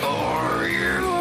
Are you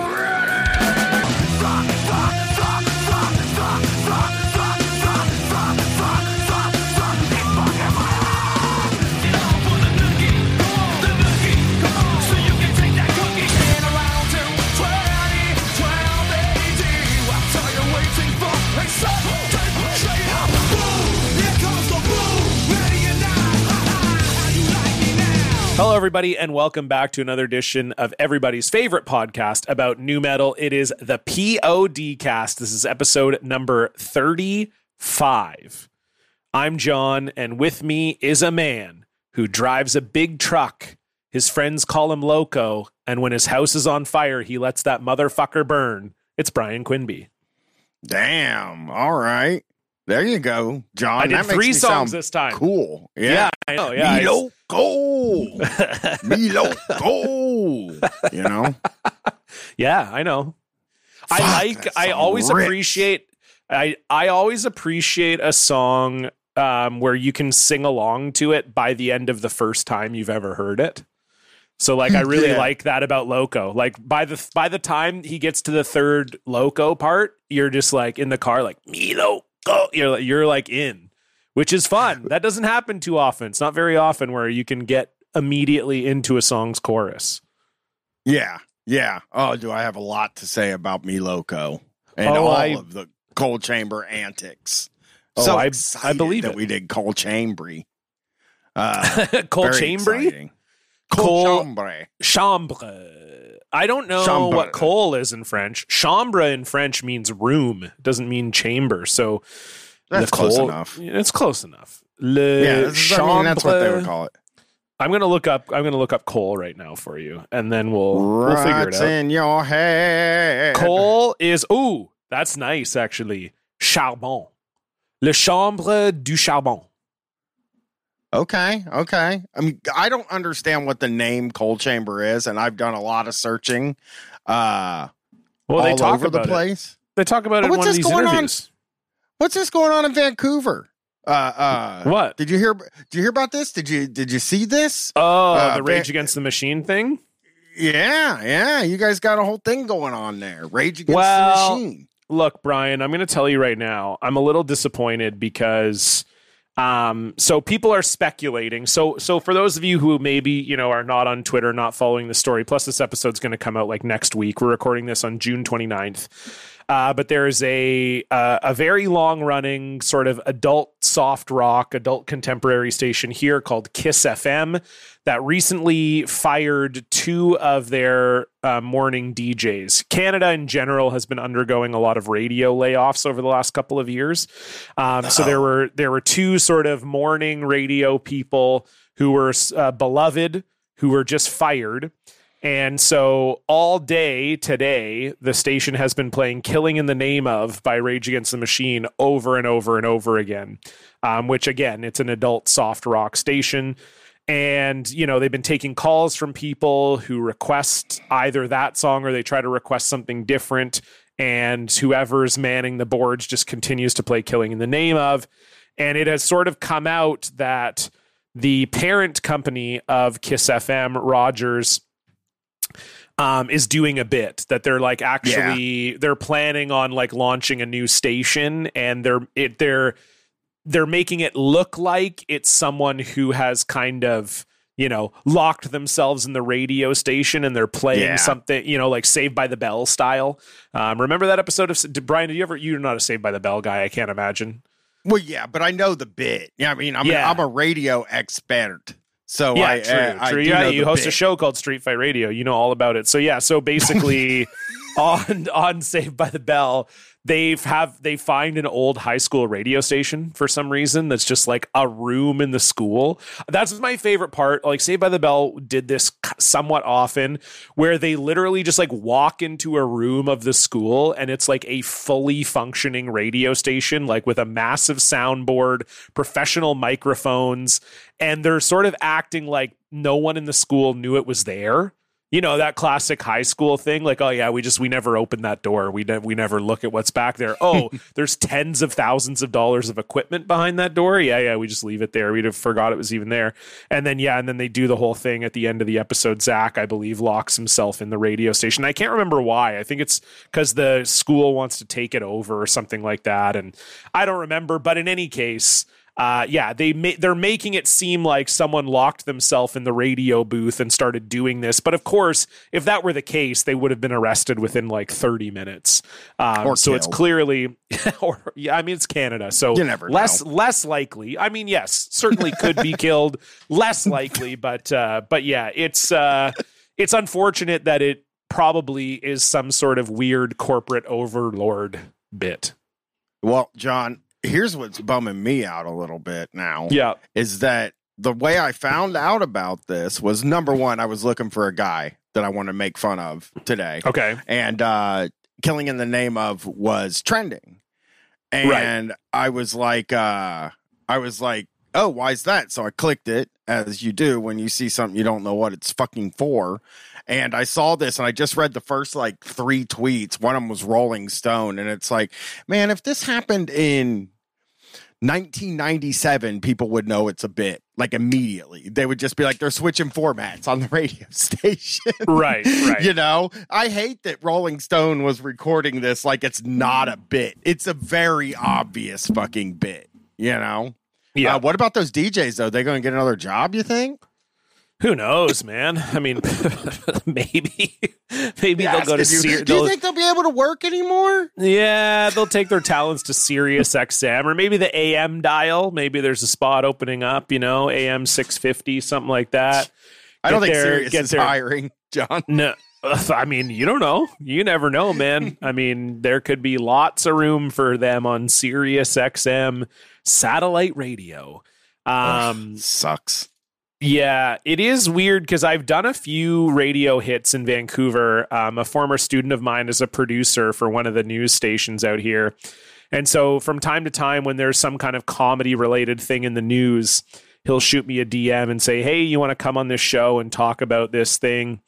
everybody, and welcome back to another edition of everybody's favorite podcast about nu metal. It is the PODKAST. This is episode number 35. I'm John, and with me is a man who drives a big truck. His friends call him Loco, and when his house is on fire, he lets that motherfucker burn. It's Bryan Quinby. Damn. All right. There you go, John. I did three songs this time. Cool. Yeah, Yeah. I know. Yeah, Me loco. Me loco. You know? Yeah, I know. I like I always rips. appreciate I I always appreciate a song um where you can sing along to it by the end of the first time you've ever heard it. So like I really Yeah. like that about Loco. Like by the by the time he gets to the third Loco part, you're just like in the car like me Loco. You're like, you're like in, which is fun. That doesn't happen too often. It's not very often where you can get immediately into a song's chorus. Yeah. Yeah. Oh, do I have a lot to say about Me Loco and Oh, all I- of the coal chamber antics? Oh, so I- I believe that it. we did cold chambry. Uh, very Chambry? exciting. Cold chambre. chambre. I don't know Chambre. what coal is in French. Chambre in French means room. It doesn't mean chamber. So That's close enough. It's close enough. Le Yeah, is, I mean, that's what they would call it. I'm gonna look up. I'm gonna look up coal right now for you, and then we'll we'll figure it out. in your head? Coal is ooh, that's nice actually. Charbon, le chambre du charbon. Okay, okay. I mean, I don't understand what the name coal chamber is, and I've done a lot of searching. Uh, Well, they talk over about the it. place. They talk about it in What's this going on? What's this going on in Vancouver? Uh, uh, What? did you hear? Did you hear about this? Did you did you see this? Oh, Uh, the Rage Van- Against the Machine thing. Yeah, yeah. You guys got a whole thing going on there. Rage against Well, the machine. look, Bryan, I'm going to tell you right now, I'm a little disappointed because um so people are speculating. So so for those of you who maybe, you know, are not on Twitter, not following the story, plus this episode's going to come out like next week. We're recording this on June 29th. Uh, but there's a uh, a very long running sort of adult soft rock, adult contemporary station here called Kiss FM that recently fired two of their uh, morning DJs. Canada in general has been undergoing a lot of radio layoffs over the last couple of years. Um, so there were there were two sort of morning radio people who were uh, beloved who were just fired. And so all day today, the station has been playing Killing in the Name of by Rage Against the Machine over and over and over again, um, which again, it's an adult soft rock station. And, you know, they've been taking calls from people who request either that song or they try to request something different. And whoever's manning the boards just continues to play Killing in the Name of. And it has sort of come out that the parent company of Kiss FM, Rogers, um, is doing a bit that they're like actually they're planning on like launching a new station and they're it they're they're making it look like it's someone who has kind of you know locked themselves in the radio station and they're playing Yeah. something you know like Saved by the Bell style. Um, remember that episode of did, Bryan? Did you ever? You're not a Saved by the Bell guy. I can't imagine. Well, yeah, but I know the bit. Yeah, I mean, I'm Yeah. I'm a radio expert, so yeah, I, true, uh, I true. do Yeah, you host a show called Street Fight Radio. You know all about it. So yeah, so basically on on Saved by the Bell, they've have they find an old high school radio station for some reason that's just like a room in the school. That's my favorite part. Like Saved by the Bell did this somewhat often where they literally just like walk into a room of the school and it's like a fully functioning radio station like with a massive soundboard, professional microphones and they're sort of acting like no one in the school knew it was there you know that classic high school thing like oh yeah we just we never open that door. We ne- we never look at what's back there. Oh there's tens of thousands of dollars of equipment behind that door. Yeah yeah we just leave it there. We'd have forgot it was even there. And then yeah and then they do the whole thing at the end of the episode. Zach i believe locks himself in the radio station. I can't remember why. I think it's because the school wants to take it over or something like that. And i don't remember. But in any case uh, yeah, they ma- they're making it seem like someone locked themselves in the radio booth and started doing this. But of course, if that were the case, they would have been arrested within like 30 minutes. Um, Or so it's clearly, or yeah, I mean it's Canada, so You never less know. less likely. I mean, yes, certainly could be killed. Less likely, but uh, but yeah, it's uh, it's unfortunate that it probably is some sort of weird corporate overlord bit. Well, John, here's what's bumming me out a little bit now. Yeah. is that the way I found out about this was number one, I was looking for a guy that I want to make fun of today. Okay. And uh Killing in the Name of was trending. And I was like, uh I was like, oh, why is that? So I clicked it as you do when you see something you don't know what it's fucking for. And I saw this and I just read the first like three tweets. One of them was Rolling Stone. And it's like, man, if this happened in 1997, people would know it's a bit like immediately. They would just be like, they're switching formats on the radio station. Right, right. you know, I hate that Rolling Stone was recording this like it's not a bit. It's a very obvious fucking bit, you know? Yeah. Uh, what about those DJs though? They going to get another job, you think? Who knows, man? I mean, maybe, maybe they'll go to. Ser- Do you think they'll be able to work anymore? yeah, they'll take their talents to Sirius XM or maybe the AM dial. Maybe there's a spot opening up. You know, AM six fifty, something like that. I don't think Sirius is hiring, John. No, I mean, you don't know. You never know, man. I mean, there could be lots of room for them on Sirius XM satellite radio. Um, Sucks. Yeah, it is weird because I've done a few radio hits in Vancouver. Um, a former student of mine is a producer for one of the news stations out here. And so from time to time, when there's some kind of comedy related thing in the news, he'll shoot me a DM and say, Hey, you want to come on this show and talk about this thing?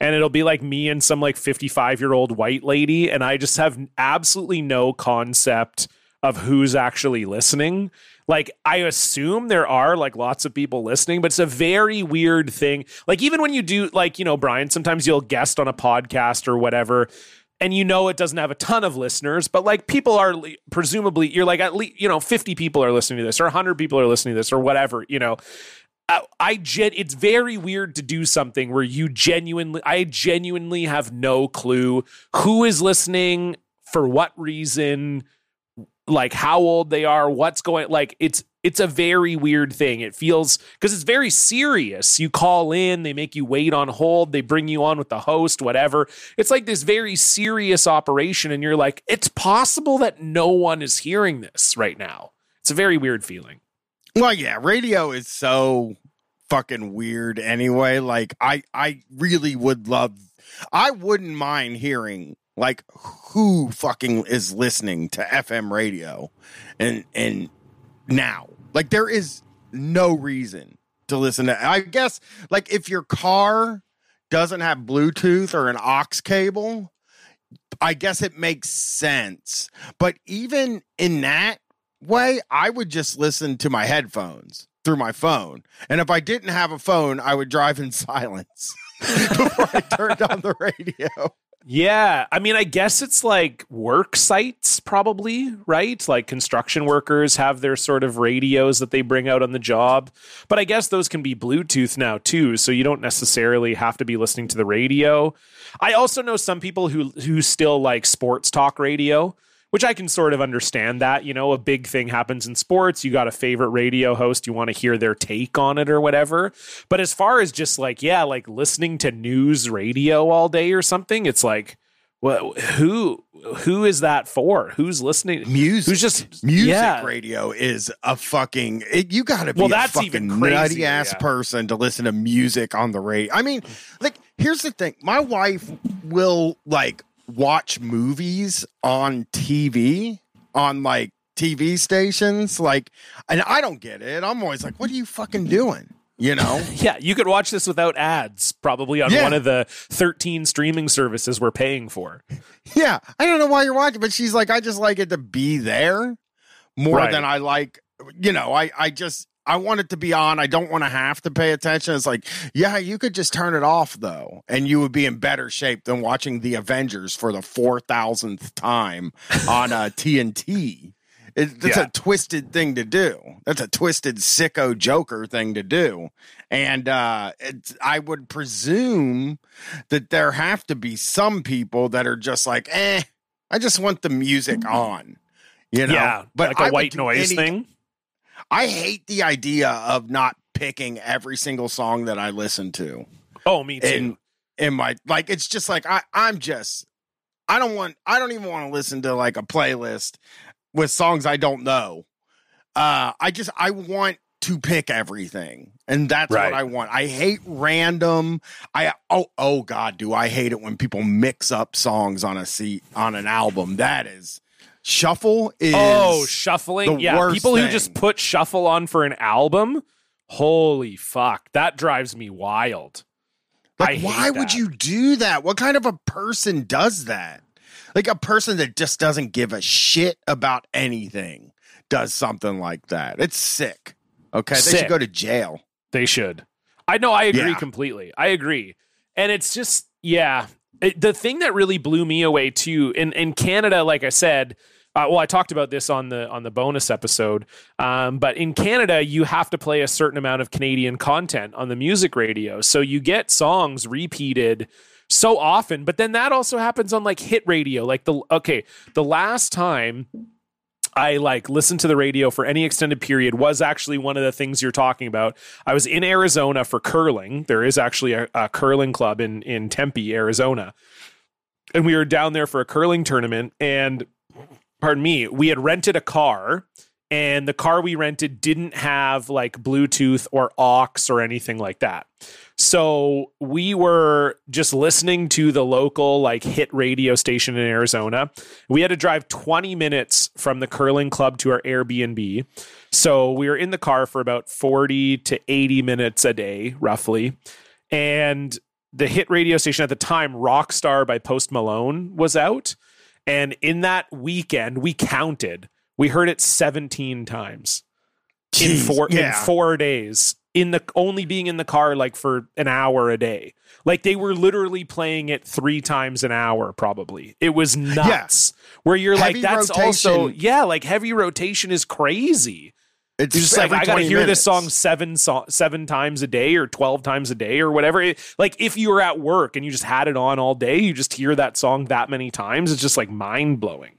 And it'll be like me and some like 55 year old white lady. And I just have absolutely no concept of who's actually listening. Like, I assume there are like lots of people listening, but it's a very weird thing. Like, even when you do, like, you know, Bryan, sometimes you'll guest on a podcast or whatever, and you know it doesn't have a ton of listeners, but like people are presumably, you're like, at least, you know, 50 people are listening to this, or 100 people are listening to this, or whatever, you know. I, I it's very weird to do something where you genuinely I genuinely have no clue who is listening for what reason like how old they are what's going like it's it's a very weird thing. It feels because it's very serious. You call in they make you wait on hold they bring you on with the host whatever. It's like this very serious operation and you're like it's possible that no one is hearing this right now. It's a very weird feeling. Well, yeah, radio is so fucking weird anyway. Like I I really would love I wouldn't mind hearing like who fucking is listening to FM radio and and now. Like there is no reason to listen to I guess like if your car doesn't have Bluetooth or an aux cable, I guess it makes sense. But even in that way, I would just listen to my headphones through my phone. And if I didn't have a phone, I would drive in silence before I turned on the radio. Yeah, I mean, I guess it's like work sites, probably, right? Like construction workers have their sort of radios that they bring out on the job. But I guess those can be Bluetooth now, too. So you don't necessarily have to be listening to the radio. I also know some people who who still like sports talk radio. Which I can sort of understand that, you know, a big thing happens in sports. You got a favorite radio host, you want to hear their take on it or whatever. But as far as just like, yeah, like listening to news radio all day or something, it's like, well, who who is that for? Who's listening? Music. Who's just Music yeah. radio is a fucking. It, you got to be Well, a that's fucking even nutty ass yeah. person to listen to music on the radio. I mean, like, here's the thing: my wife will like watch movies on TV on like TV stations, like, and I don't get it. I'm always like, "What are you fucking doing?" You know? Yeah, you could watch this without ads, probably on Yeah. one of the 13 streaming services we're paying for. Yeah, I don't know why you're watching, but she's like, I just like it to be there more Right. than I like, you know, I, I just, I want it to be on. I don't want to have to pay attention. It's like, yeah, you could just turn it off though, and you would be in better shape than watching the Avengers for the 4,000th time on uh, TNT. It, that's Yeah. a twisted thing to do. That's a twisted sicko Joker thing to do. And uh, it's, I would presume that there have to be some people that are just like, eh, I just want the music on. You know, yeah, but like I a would white noise any- thing. I hate the idea of not picking every single song that I listen to Oh, me too. in in my like. It's just like I I'm just I don't want I don't even want to listen to like a playlist with songs I don't know. Uh, I just I want to pick everything, and that's Right. what I want. I hate random. I oh oh god, do I hate it when people mix up songs on a seat on an album? That is shuffle is oh, shuffling. Yeah, people who just put shuffle on for an album. Holy fuck, that drives me wild. Like, why would you do that? What kind of a person does that? Like a person that just doesn't give a shit about anything does something like that. It's sick. Okay, they should go to jail. They should. I know. I agree Yeah. completely. I agree. And it's just, yeah. The thing that really blew me away too in in Canada, like I said, uh, well, I talked about this on the on the bonus episode. Um, but in Canada, you have to play a certain amount of Canadian content on the music radio, so you get songs repeated so often. But then that also happens on like hit radio. Like the okay, the last time I like listened to the radio for any extended period was actually one of the things you're talking about. I was in Arizona for curling. There is actually a, a curling club in in Tempe, Arizona. And we were down there for a curling tournament and pardon me, we had rented a car and the car we rented didn't have like Bluetooth or aux or anything like that. So we were just listening to the local like hit radio station in Arizona. We had to drive 20 minutes from the curling club to our Airbnb. So we were in the car for about 40 to 80 minutes a day, roughly. And the hit radio station at the time, Rockstar by Post Malone, was out. And in that weekend, we counted, we heard it 17 times in Jeez, four in four days in the only being in the car like for an hour a day. Like they were literally playing it three times an hour probably. It was nuts. Where you're Heavy like that's also yeah like heavy rotation is crazy. It's you're just like i gotta 20 hear this song seven so- seven times a day or 12 times a day or whatever. It- like if you were at work and you just had it on all day you just hear that song that many times it's just like mind-blowing.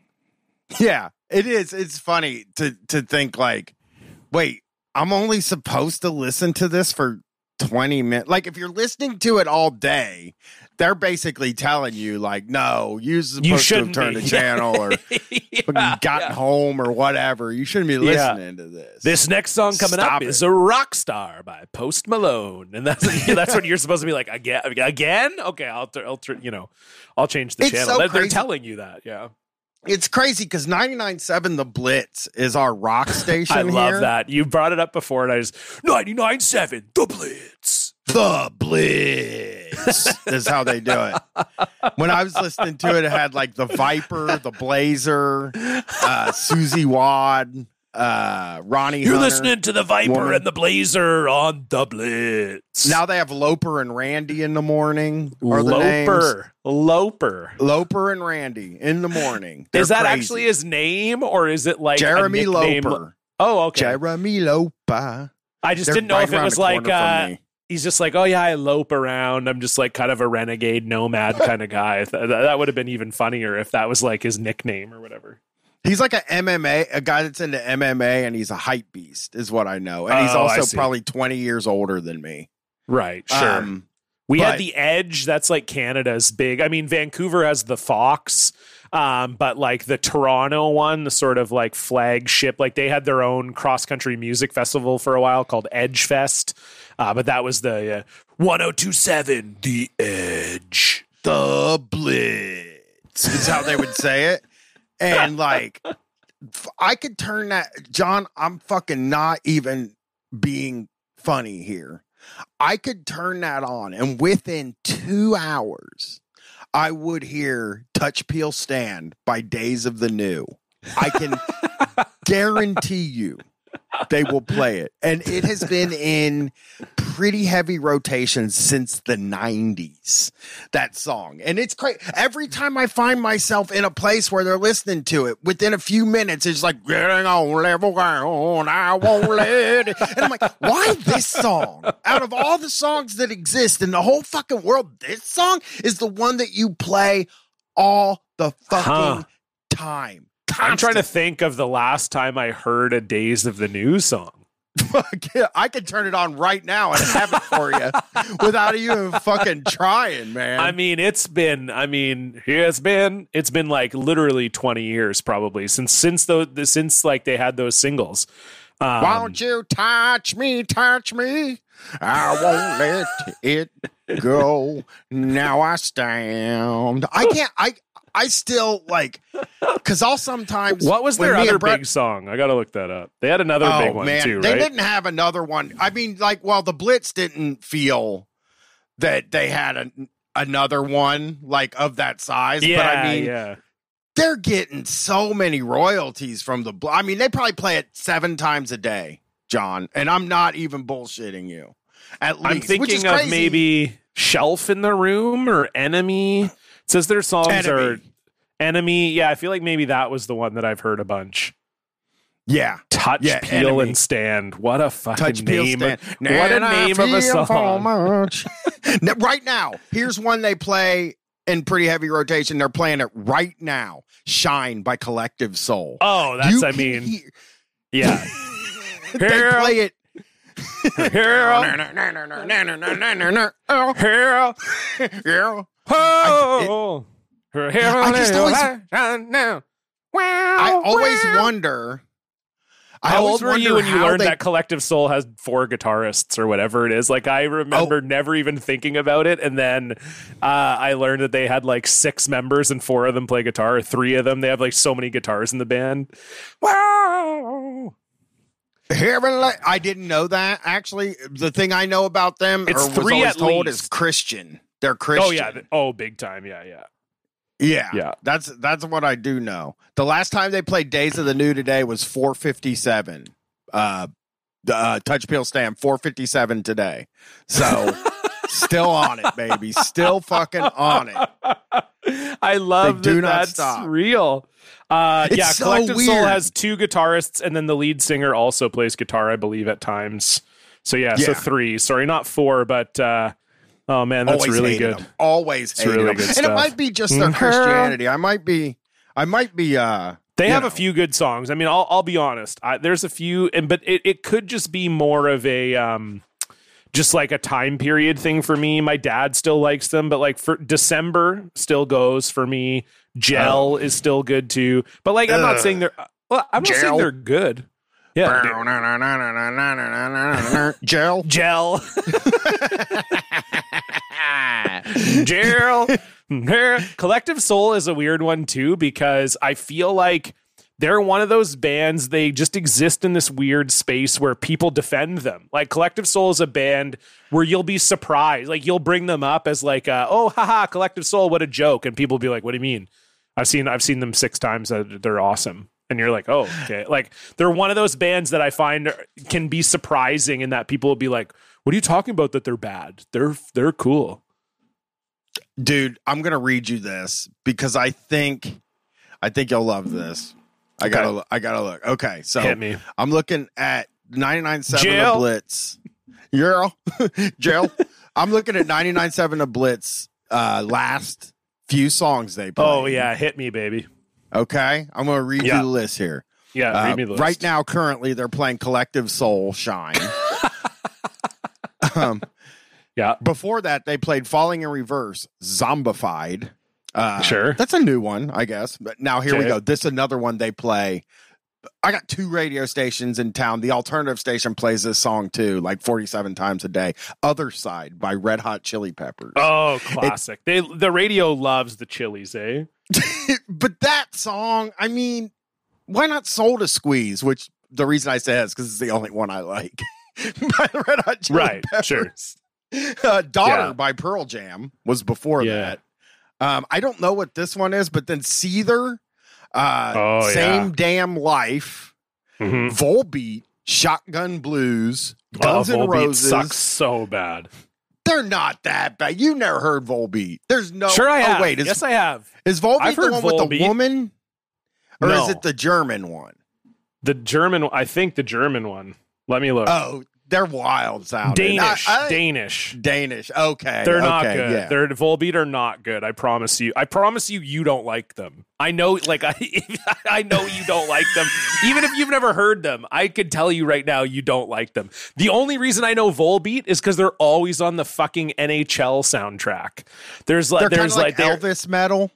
Yeah, it is. It's funny to to think like, wait, I'm only supposed to listen to this for 20 minutes. Like if you're listening to it all day, they're basically telling you like, no, you're supposed have shouldn't turned be. the channel or Yeah, gotten yeah. home or whatever. You shouldn't be Yeah. listening to this. This next song coming up Stop is it. a rock star by Post Malone, and that's that's what you're supposed to be like again. Again, okay, I'll, I'll you know, I'll change the It's channel. so They're- They're telling you that, yeah. It's crazy because 99.7 The Blitz is our rock station. I love here. that you brought it up before, and I nine seven the Blitz. The Blitz is how they do it. When I was listening to it, it had like the Viper, the Blazer, uh, Susie Wad, uh, Ronnie. You're Hunter. listening to the Viper Woman. and the Blazer on the Blitz. Now they have Loper and Randy in the morning. Are the names. Loper, Loper. Loper and Randy in the morning. Is They're that crazy. actually his name, or is it like Jeremy? Loper? Oh, okay. Jeremy Loper. I just They're didn't know right if it was like uh, he's just like, oh yeah, I lope around. I'm just like kind of a renegade nomad kind of guy. That would have been even funnier if that was like his nickname or whatever. He's like a MMA, a guy that's into MMA, and he's a hype beast, is what I know. And he's Oh, also probably 20 years older than me. Right. Sure. Um, we but- had the Edge. That's like Canada's big. I mean, Vancouver has the Fox. Um, but like the Toronto one, the sort of like flagship, like they had their own cross country music festival for a while called Edge Fest. Uh, but that was the uh, 1027 The Edge. the Blitz is how they would say it. And like, I could turn that, John, I'm fucking not even being funny here. I could turn that on, and within two hours, I would hear Touch Peel Stand by Days of the New. I can guarantee you they will play it. And it has been in pretty heavy rotation since the 90s, that song. And it's great. Every time I find myself in a place where they're listening to it, within a few minutes, it's like, getting on level ground, I won't let it. And I'm like, why this song? Out of all the songs that exist in the whole fucking world, this song is the one that you play all the fucking Huh. time. I'm trying to think of the last time I heard a Days of the News song. I could turn it on right now and have it for you without you fucking trying, man. I mean, it's been. I mean, it's been. It's been like literally 20 years, probably since since those since like they had those singles. Um, Won't you touch me, touch me? I won't let it go. Now I stand. I can't. I I still like because I'll sometimes. What was their other Brett- big song? I got to look that up. They had another oh big one man, too, they right? didn't have another one. I mean, like, well, the Blitz didn't feel that they had a, another one like of that size. yeah, but I mean, yeah. they're getting so many royalties from the. I mean, they probably play it seven times a day, John. And I'm not even bullshitting you. At least, I'm which is thinking of maybe Shelf in the Room or Enemy. Says their songs Enemy. are Enemy. Yeah, I feel like maybe that was the one that I've heard a bunch. Yeah, Touch, Yeah, Peel, Enemy. and Stand. What a fucking touch peel name! stand. What a And name of a song. Right now, here's one they play in pretty heavy rotation. They're playing it right now. "Shine" by Collective Soul. Oh, that's. You I mean, hear- yeah. they play it. Hero, hero, Hero. Oh, hero. I just always- now. I always wonder. I How always old were you wonder when you learned they- that Collective Soul has four guitarists or whatever it is? Like I remember Oh. never even thinking about it, and then uh, I learned that they had like six members and four of them play guitar. Three of them, they have like so many guitars in the band. Wow! I didn't know that. Actually, the thing I know about them It's or was three always at told least. is Christian. They're Christian. Oh yeah! Oh, big time! Yeah, yeah. yeah, Yeah. That's that's what I do know. The last time they played Days of the New today was 457. Uh, the uh, Touch Peel stamp 457 today. So still on it, baby. Still fucking on it. I love They do that not that's stop. real. Uh, It's yeah, so Collective Soul has two guitarists, and then the lead singer also plays guitar, I believe, at times. So yeah, so three. Sorry, not four, but uh, oh man, that's Always really hated good. them. Always It's hated really them. good and stuff. it might be just their Mhm. Christianity. I might be. I might be. uh They have know. a few good songs. I mean, I'll I'll be honest. I, there's a few, and but it, it could just be more of a um, just like a time period thing for me. My dad still likes them, but like for December still goes for me. Gel is still good too, but like I'm not saying they're. Well, I'm not saying they're good. Yeah. Gel. gel, gel. Collective Soul is a weird one too because I feel like they're one of those bands they just exist in this weird space where people defend them. Like collective soul is a band where you'll be surprised like you'll bring them up as like uh, oh haha collective soul what a joke and people will be like what do you mean? I've seen i've seen them six times uh, they're awesome. And you're like oh okay. Like they're one of those bands that i find can be surprising in that people will be like what are you talking about that they're bad? They're they're cool Dude, I'm gonna read you this because I think I think you'll love this. I gotta look- I gotta look. Okay, so hit me I'm looking at 99.7 Jail. of Blitz. Jail. Jail. I'm looking at 99.7 of Blitz uh last few songs they played. oh yeah hit me baby Okay. I'm gonna read Yeah. you the list here. yeah Uh, read me the list. right now, currently they're playing Collective Soul Shine. um yeah before that they played Falling in Reverse, Zombified. Uh, Sure. That's a new one, I guess. But now here we go. This is another one they play. I got two radio stations in town. The alternative station plays this song too, like 47 times a day. Other Side by Red Hot Chili Peppers. Oh, classic. they the radio loves the chilies, eh? but that song, I mean, why not Soul to Squeeze? Which the reason I say is because it's the only one I like. by the Red Hot Chili Right, sure. Uh, Daughter Yeah. by Pearl Jam was before Yeah. that. Um, I don't know what this one is, but then Seether, uh, Oh, Same yeah. Damn Life, Mhm. Volbeat, Shotgun Blues, Oh, Guns N' Volbeat Roses. sucks so bad. They're not that bad. You never heard Volbeat. There's no. sure, I oh, have. wait, is, yes, I have. is Volbeat I've the one with the woman, or is it the German one? The German, I think the German one. Let me look. Oh, they're wild sounding. Danish, I- I- Danish. Danish. Okay, They're not okay, good. Yeah. They're Volbeat are not good. I promise you. I promise you, you don't like them. I know, like I, I know you don't like them. Even if you've never heard them, I could tell you right now you don't like them. The only reason I know Volbeat is because they're always on the fucking NHL soundtrack. There's like, They're there's of like, Elvis metal.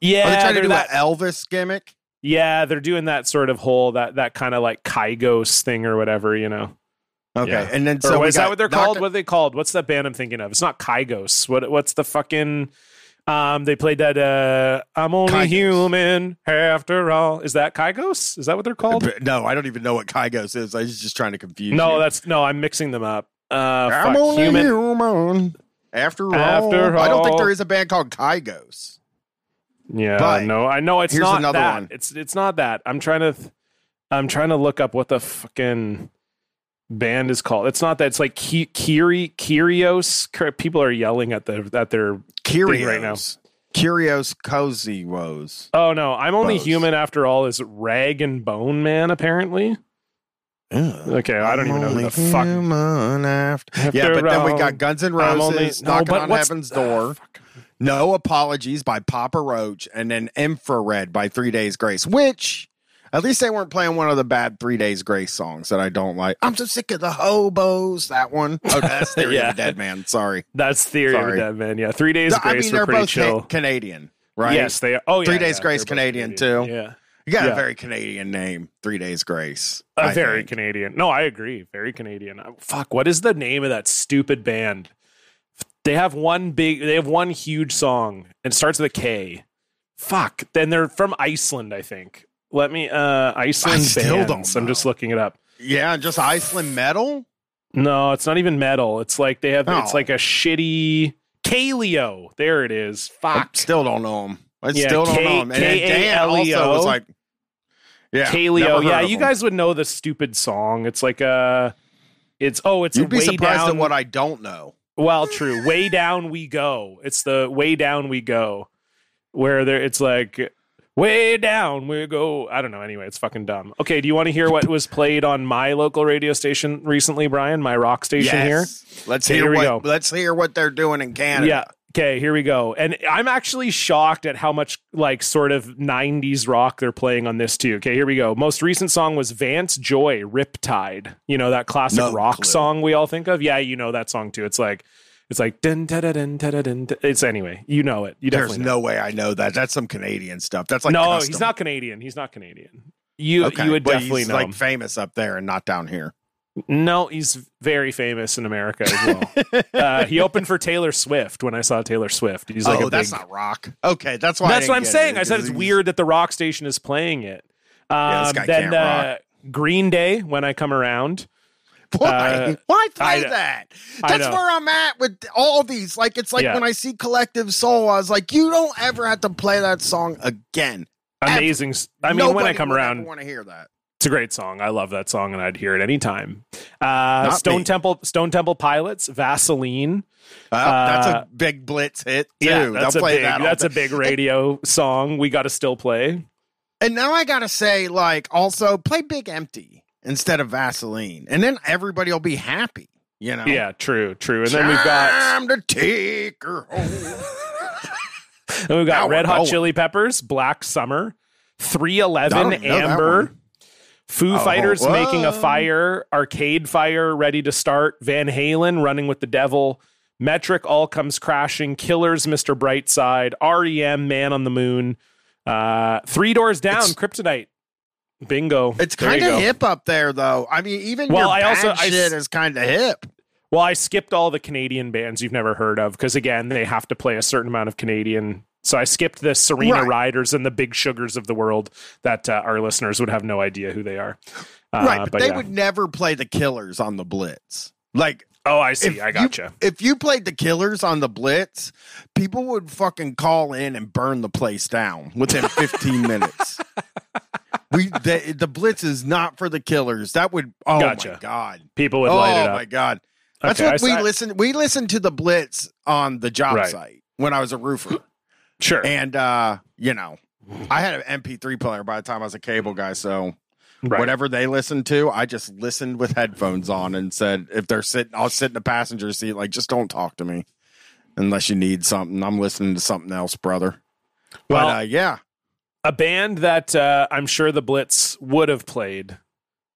yeah, Are they trying to do that, that Elvis gimmick? yeah, they're doing that sort of whole that that kind of like Kygos thing or whatever, you know. Okay, Yeah. and then so is that what they're called? What are they called? What's that band I'm thinking of? It's not Kygos. What what's the fucking um they played that uh I'm only Kygos. human after all. Is that Kygos? Is that what they're called? No, I don't even know what Kygos is. I was just trying to confuse No, you. that's no, I'm mixing them up. Uh I'm fuck, only human. human. After all, After I don't think there is a band called Kygos. Yeah, But no, I know it's here's not another that. one. It's it's not that. I'm trying to th- I'm trying to look up what the fucking band is called. It's not that. It's like Ki- Kiri Kyrios. People are yelling at the at their Curios. right now. Curios Cozy Woes. Oh no, I'm only Bows. human after all. Is Rag and Bone Man apparently? Okay, I don't even know who the fuck. Human after. Yeah, After but then we got Guns N' I'm Roses only- knocking but on heaven's door. fuck. No apologies by Papa Roach, and then Infrared by Three Days Grace. Which at least they weren't playing one of the bad Three Days Grace songs that I don't like. I'm so sick of the hobos. That one. Oh, that's Theory Yeah. of the Dead Man. Sorry. That's Theory Sorry. of a Dead Man. Yeah, Three Days I Grace mean, they're pretty both chill. ca- Canadian, right? Yes, they. Oh yeah, Three Days yeah, Grace they're Canadian, too. Yeah, You got Yeah. a very Canadian name. Three Days Grace. a I very think. Canadian. No, I agree. Very Canadian. Uh, Fuck, what is the name of that stupid band? They have one big. They have one huge song. and starts with a K. Fuck. Then they're from Iceland, I think. Let me. uh Iceland still don't bands. I'm just looking it up. Yeah, just Iceland metal. No, it's not even metal. It's like they have. It's Oh. like a shitty Kaleo. There it is. I Fuck. still don't know him. I Yeah, still don't K- know him. And then Dan also K-A-L-E-O. was like, yeah, Kaleo. Yeah, you him. guys would know the stupid song. It's like a. It's oh, it's You'd be way surprised down. at what I don't know. Well, true. Way down we go. It's the way down we go, where there it's like way down we go. I don't know. Anyway, it's fucking dumb. Okay, do you want to hear what was played on my local radio station recently, Bryan? My rock station here. Let's Okay, hear here what. Let's hear what they're doing in Canada. Yeah. Okay, here we go. And I'm actually shocked at how much like sort of 90s rock they're playing on this too. Okay, here we go. Most recent song was Vance Joy Riptide. You know that classic No rock clue. song we all think of? Yeah, you know that song too. It's like it's like dun dun dun dun dun dun. dun. It's anyway, you know it. You There's definitely know. no way I know that. That's some Canadian stuff. That's like no, custom. he's not Canadian. He's not Canadian. You Okay, you would but definitely he's know. like him. famous up there and not down here. No, he's very famous in America as well. uh, he opened for Taylor Swift when I saw Taylor Swift. He's like oh, that's big, not rock. Okay, that's why. That's what I'm saying. it, I said it's weird that the rock station is playing it. Um, this guy then can't uh, Green Day, when I come around. Why? uh, why play I that? That's where I'm at with all these. Like it's like Yeah. when I see Collective Soul, I was like, you don't ever have to play that song again. Amazing. I mean, when I come around, I want to hear that. it's a great song. I love that song, and I'd hear it anytime. Uh, Stone me. Temple, Stone Temple Pilots, Vaseline. Uh, that's Uh, a big blitz hit too. Yeah, They'll that's a play big. that. That's a big radio song. We got to still play. And now I gotta say, like, also play Big Empty instead of Vaseline, and then everybody will be happy. You know? Yeah, true, true. And then we've got Time to take her home. then we've got Now Red Hot going. Chili Peppers, Black Summer, Three Eleven, I don't know that Amber. Foo Oh, Fighters making a fire, Arcade Fire ready to start, Van Halen running with the devil, Metric all comes crashing, Killers, Mr. Brightside, REM, Man on the Moon, uh, Three Doors Down, It's- Kryptonite. Bingo. It's kind of hip up there, though. I mean, even Well, I also- I shit is kind of hip. Well, I skipped all the Canadian bands you've never heard of because again, they have to play a certain amount of Canadian. So I skipped the Serena Right. Riders and the Big Sugars of the world that uh, our listeners would have no idea who they are. Uh, right, but, they yeah. would never play the Killers on the Blitz. Like Oh, I see. I you- gotcha. if you played the Killers on the Blitz, people would fucking call in and burn the place down within 15 minutes. We the, the Blitz is not for the Killers. That would oh Gotcha. my god. People would oh light it up. Oh my god. That's Okay, what I we listened we listened to the Blitz on the job Right. site when I was a roofer. Sure. and uh, you know, I had an MP3 player by the time I was a cable guy, so right. whatever they listened to, I just listened with headphones on and said, if they're sitting, I'll sit in the passenger seat. Like, just don't talk to me unless you need something. I'm listening to something else, brother. Well, but, uh, yeah. A band that uh, I'm sure the Blitz would have played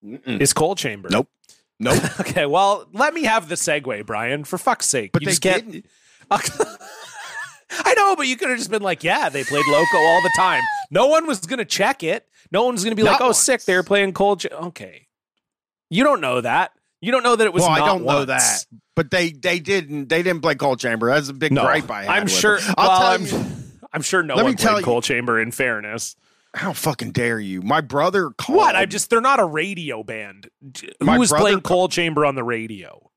Mm-mm. is Coal Chamber. Nope. Nope. Okay, well, let me have the segue, Bryan. For fuck's sake, But you they just can't. I know, but you could have just been like, "Yeah, they played Loco all the time." No one was gonna check it. No one was gonna be like, "Oh, once. sick, they were playing Cold." Ch-. Okay, you don't know that. You don't know that it was. well, I don't know that, but they they didn't they didn't play Coal Chamber. That's a big No, gripe I had. I'm sure. them. I'll well, tell I'm, you. I'm sure no Let one played you- Coal Chamber. In fairness, How fucking dare you? My brother called. what? I just they're not a radio band. Who My was playing Coal Chamber on the radio?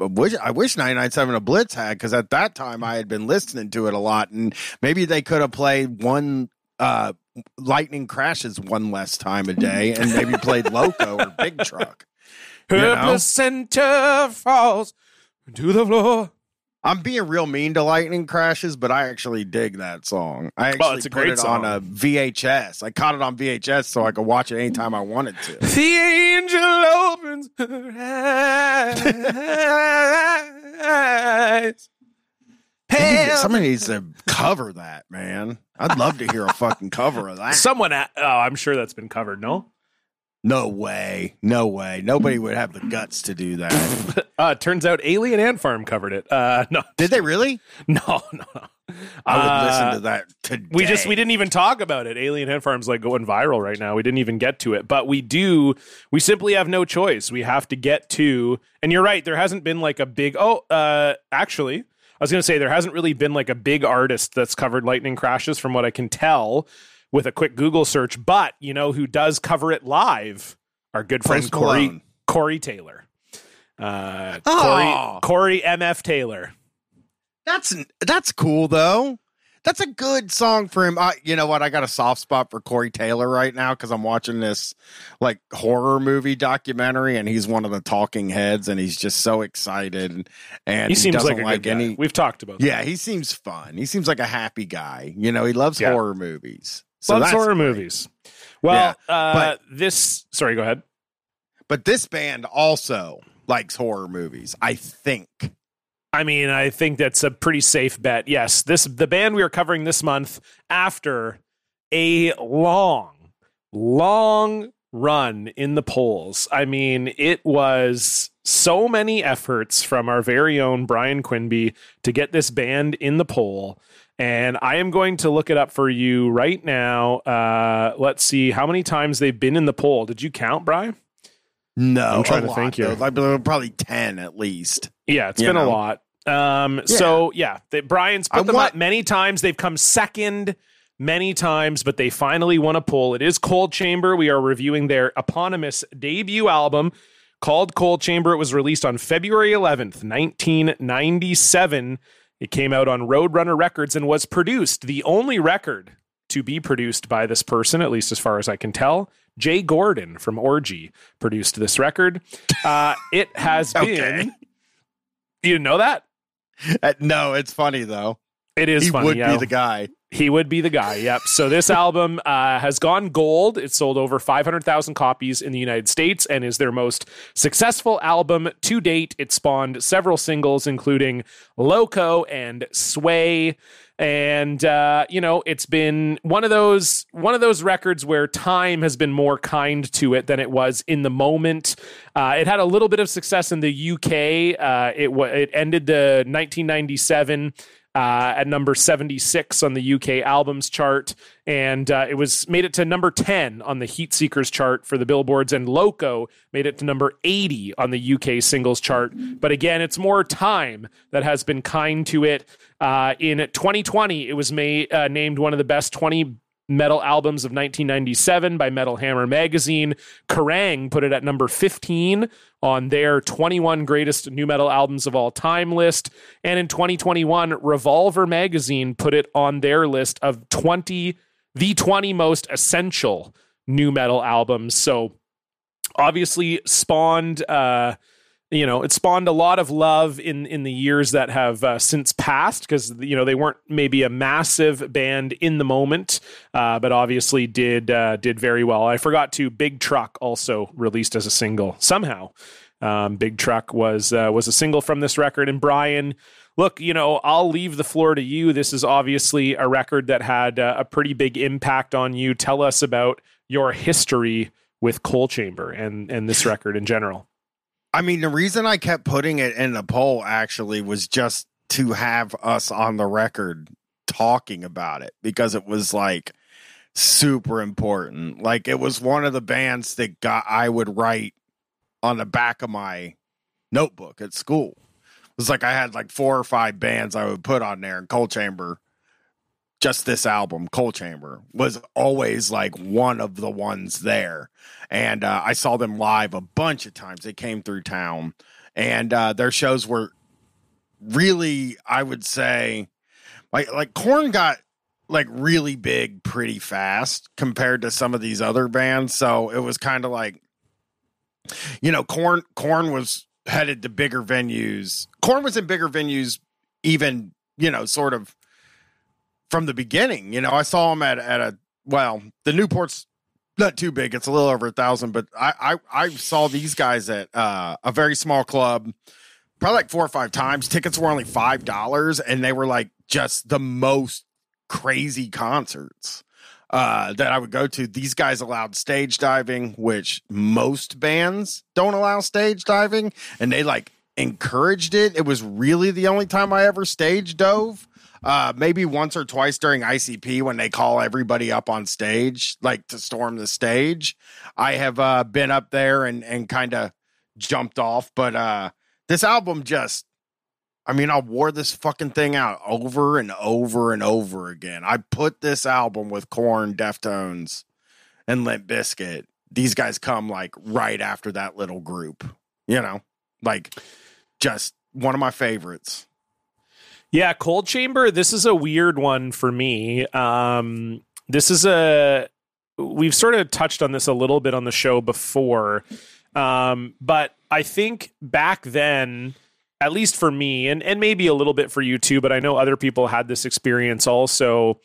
I wish I wish 997 a Blitz had because at that time I had been listening to it a lot, and maybe they could have played one uh, Lightning Crashes one less time a day, and maybe played Loco or Big Truck. You Her know? placenta falls to the floor. I'm being real mean to Lightning Crashes, but I actually dig that song. I actually Oh, it's a put great it on a VHS. I caught it on VHS so I could watch it anytime I wanted to. The angel opens her eyes. Somebody needs to cover that, man. I'd love to hear a fucking cover of that. Someone, oh, I'm sure that's been covered. No, No way. No way. Nobody would have the guts to do that. uh, turns out Alien Ant Farm covered it. Uh, no, Did they really? no, no. no. I would Uh, listen to that today. We just we didn't even talk about it. Alien Ant Farm's like going viral right now. We didn't even get to it, but we do. We simply have no choice. We have to get to. And you're right. There hasn't been like a big. Oh, uh, actually, I was going to say there hasn't really been like a big artist that's covered lightning crashes, from what I can tell, with a quick Google search. But you know who does cover it live? Our good friend Post Corey Malone. Corey Taylor. Uh, Oh. Corey Corey MF Taylor. That's that's cool though. That's a good song for him. I, you know what? I got a soft spot for Corey Taylor right now because I'm watching this like horror movie documentary, and he's one of the talking heads, and he's just so excited, and He seems doesn't like a like good any. guy. We've talked about. that. Yeah, he seems fun. He seems like a happy guy. You know, he loves Yeah. horror movies. So loves horror great. movies. Well, uh, but- this. Sorry, go ahead. But this band also likes horror movies. I think. I mean, I think that's a pretty safe bet. Yes, this the band we are covering this month after a long, long run in the polls. I mean, it was so many efforts from our very own Bryan Quinby to get this band in the poll. And I am going to look it up for you right now. Uh, let's see how many times they've been in the poll. Did you count, Bryan? No, I'm trying a to lot, think here. Like, probably ten at least. Yeah, it's been a lot. Um, so yeah, the, Bryan's put I them want- up many times. They've come second many times, but they finally won a poll. It is Coal Chamber. We are reviewing their eponymous debut album called Coal Chamber. It was released on February 11th, 1997. It came out on Roadrunner Records and was produced, the only record to be produced by this person, at least as far as I can tell. Jay Gordon from Orgy produced this record. Uh, it has Okay. been. You didn't know that? Uh, no, it's funny though. It is he funny. would be the guy. He would be the guy. Yep. So this album uh, has gone gold. It sold over 500,000 copies in the United States and is their most successful album to date. It spawned several singles, including Loco and Sway. And uh, you know, it's been one of those one of those records where time has been more kind to it than it was in the moment. Uh, it had a little bit of success in the UK. Uh, it wa it ended the 1997 uh, at number 76 on the UK albums chart, and uh, it was made it to number 10 on the Heat Seekers chart for the Billboards, and Loco made it to number 80 on the UK singles chart. But again, it's more time that has been kind to it. Uh, in 2020, it was made uh, named one of the best 20 metal albums of 1997 by Metal Hammer magazine. Kerrang put it at number 15 on their 21 greatest nu metal albums of all time list. And in 2021, Revolver magazine put it on their list of 20 the 20 most essential new metal albums. So obviously spawned uh you know it spawned a lot of love in in the years that have uh, since passed because you know they weren't maybe a massive band in the moment uh, but obviously did uh, did very well. I forgot to big truck also released as a single somehow. Um, big truck was uh, was a single from this record. And bryan look you know i'll leave the floor to you. This is obviously a record that had uh, a pretty big impact on you. Tell us about your history with coal chamber and and this record in general I mean, the reason I kept putting it in the poll actually was just to have us on the record talking about it because it was like super important. Like it was one of the bands that got I would write on the back of my notebook at school. It was like I had like four or five bands I would put on there and Coal Chamber just this album, Coal Chamber, was always like one of the ones there. And uh, I saw them live a bunch of times. They came through town, and uh, their shows were really, I would say, like like Korn got like really big pretty fast compared to some of these other bands. So it was kind of like, you know, Korn Korn was headed to bigger venues. Korn was in bigger venues, even you know, sort of from the beginning. You know, I saw him at at a well, the Newport's not too big; it's a little over a thousand. But I I, I saw these guys at uh, a very small club, probably like four or five times. Tickets were only five dollars, and they were like just the most crazy concerts uh, that I would go to. These guys allowed stage diving, which most bands don't allow stage diving, and they like encouraged it. It was really the only time I ever stage dove uh, maybe once or twice during ICP when they call everybody up on stage, like to storm the stage. I have uh, been up there and and kind of jumped off, but uh, this album just. I mean, I wore this fucking thing out over and over and over again. I put this album with Korn, Deftones, and Limp Bizkit. These guys come like right after that little group, you know, like just one of my favorites. Yeah, Coal Chamber. This is a weird one for me. Um, this is a we've sort of touched on this a little bit on the show before, um, but I think back then, at least for me, and and maybe a little bit for you too, but I know other people had this experience also.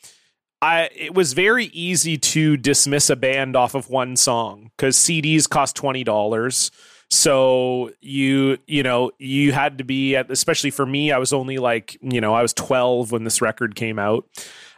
I it was very easy to dismiss a band off of one song because CDs cost twenty dollars. So you you know you had to be at especially for me I was only like you know I was 12 when this record came out.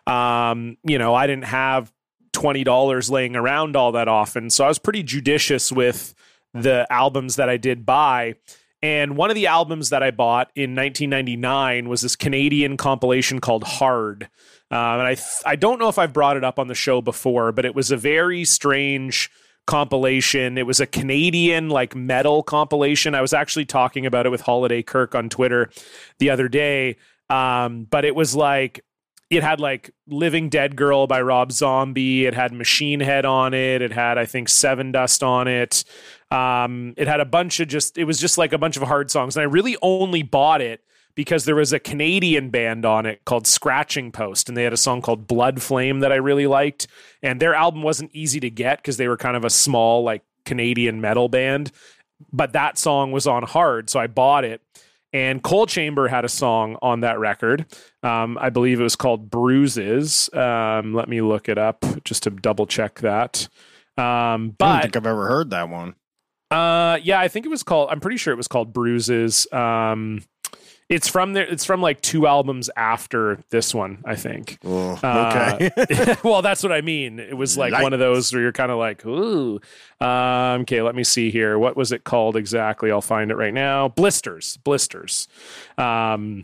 Um, you know I didn't have twenty dollars laying around all that often, so I was pretty judicious with the albums that I did buy. And one of the albums that I bought in 1999 was this Canadian compilation called Hard. Um, and I th- I don't know if I've brought it up on the show before, but it was a very strange compilation. It was a Canadian like metal compilation. I was actually talking about it with Holiday Kirk on Twitter the other day. Um, but it was like it had like Living Dead Girl by Rob Zombie. It had Machine Head on it. It had, I think, Sevendust on it. Um, it had a bunch of just, it was just like a bunch of hard songs. And I really only bought it because there was a Canadian band on it called Scratching Post, and they had a song called Blood Flame that I really liked. And their album wasn't easy to get because they were kind of a small, like Canadian metal band. But that song was on hard, so I bought it. And Coal Chamber had a song on that record. Um, I believe it was called Bruises. Um, let me look it up just to double check that. Um, but I don't think I've ever heard that one. Uh, yeah, I think it was called. I'm pretty sure it was called Bruises. Um, it's from there. It's from like two albums after this one, I think. Oh, Uh, okay. well, that's what I mean. It was like one of those where you're kind of like, ooh. Um, okay, let me see here. What was it called exactly? I'll find it right now. Blisters. Blisters. Um,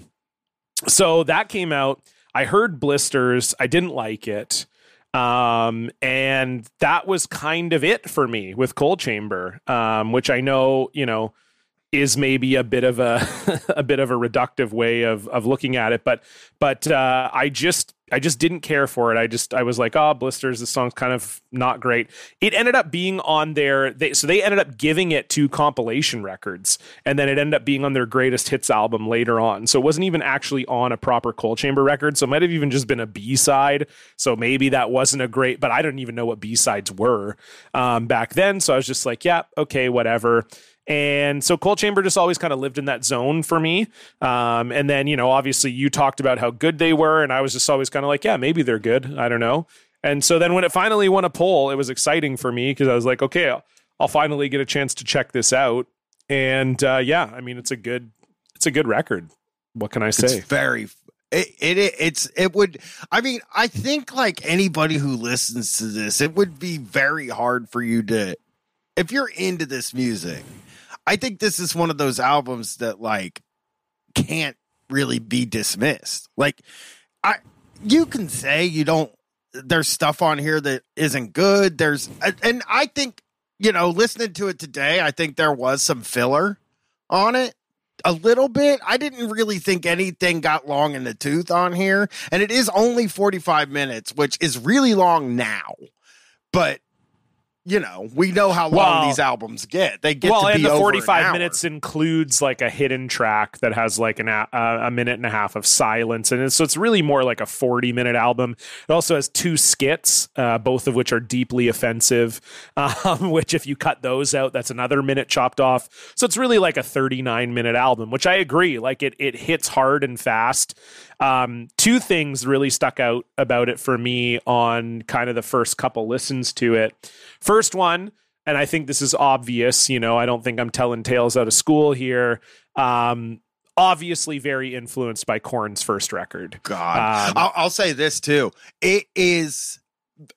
so that came out. I heard Blisters. I didn't like it. Um, and that was kind of it for me with Coal Chamber, um, which I know, you know, is maybe a bit of a a bit of a reductive way of of looking at it but but uh, I just I just didn't care for it. I just I was like, oh, blisters. This song's kind of not great. It ended up being on their they so they ended up giving it to compilation records, and then it ended up being on their greatest hits album later on. So it wasn't even actually on a proper Coal Chamber record. So it might have even just been a B side. So maybe that wasn't a great. But I didn't even know what B sides were um, back then. So I was just like, yeah, okay, whatever. And so Coal Chamber just always kind of lived in that zone for me. Um, and then, you know, obviously you talked about how good they were. And I was just always kind of like, yeah, maybe they're good. I don't know. And so then when it finally won a poll, it was exciting for me because I was like, okay, I'll, I'll, finally get a chance to check this out. And uh, yeah, I mean, it's a good, it's a good record. What can I say? It's very it, it it's it would i mean i think like anybody who listens to this it would be very hard for you to if you're into this music I think this is one of those albums that like can't really be dismissed. Like I you can say you don't there's stuff on here that isn't good. There's and I think you know, listening to it today, I think there was some filler on it a little bit. I didn't really think anything got long in the tooth on here, and it is only 45 minutes, which is really long now. But you know, we know how long well, these albums get. They get well, and the forty-five minutes includes like a hidden track that has like an a, a minute and a half of silence, and so it's really more like a forty-minute album. It also has two skits, uh, both of which are deeply offensive. Um, which, if you cut those out, that's another minute chopped off. So it's really like a thirty-nine minute album, which I agree. Like it, it hits hard and fast. Um, two things really stuck out about it for me on kind of the first couple listens to it. First one, and I think this is obvious, you know, I don't think I'm telling tales out of school here. Um, obviously very influenced by Korn's first record. God, um, I'll, I'll say this too. It is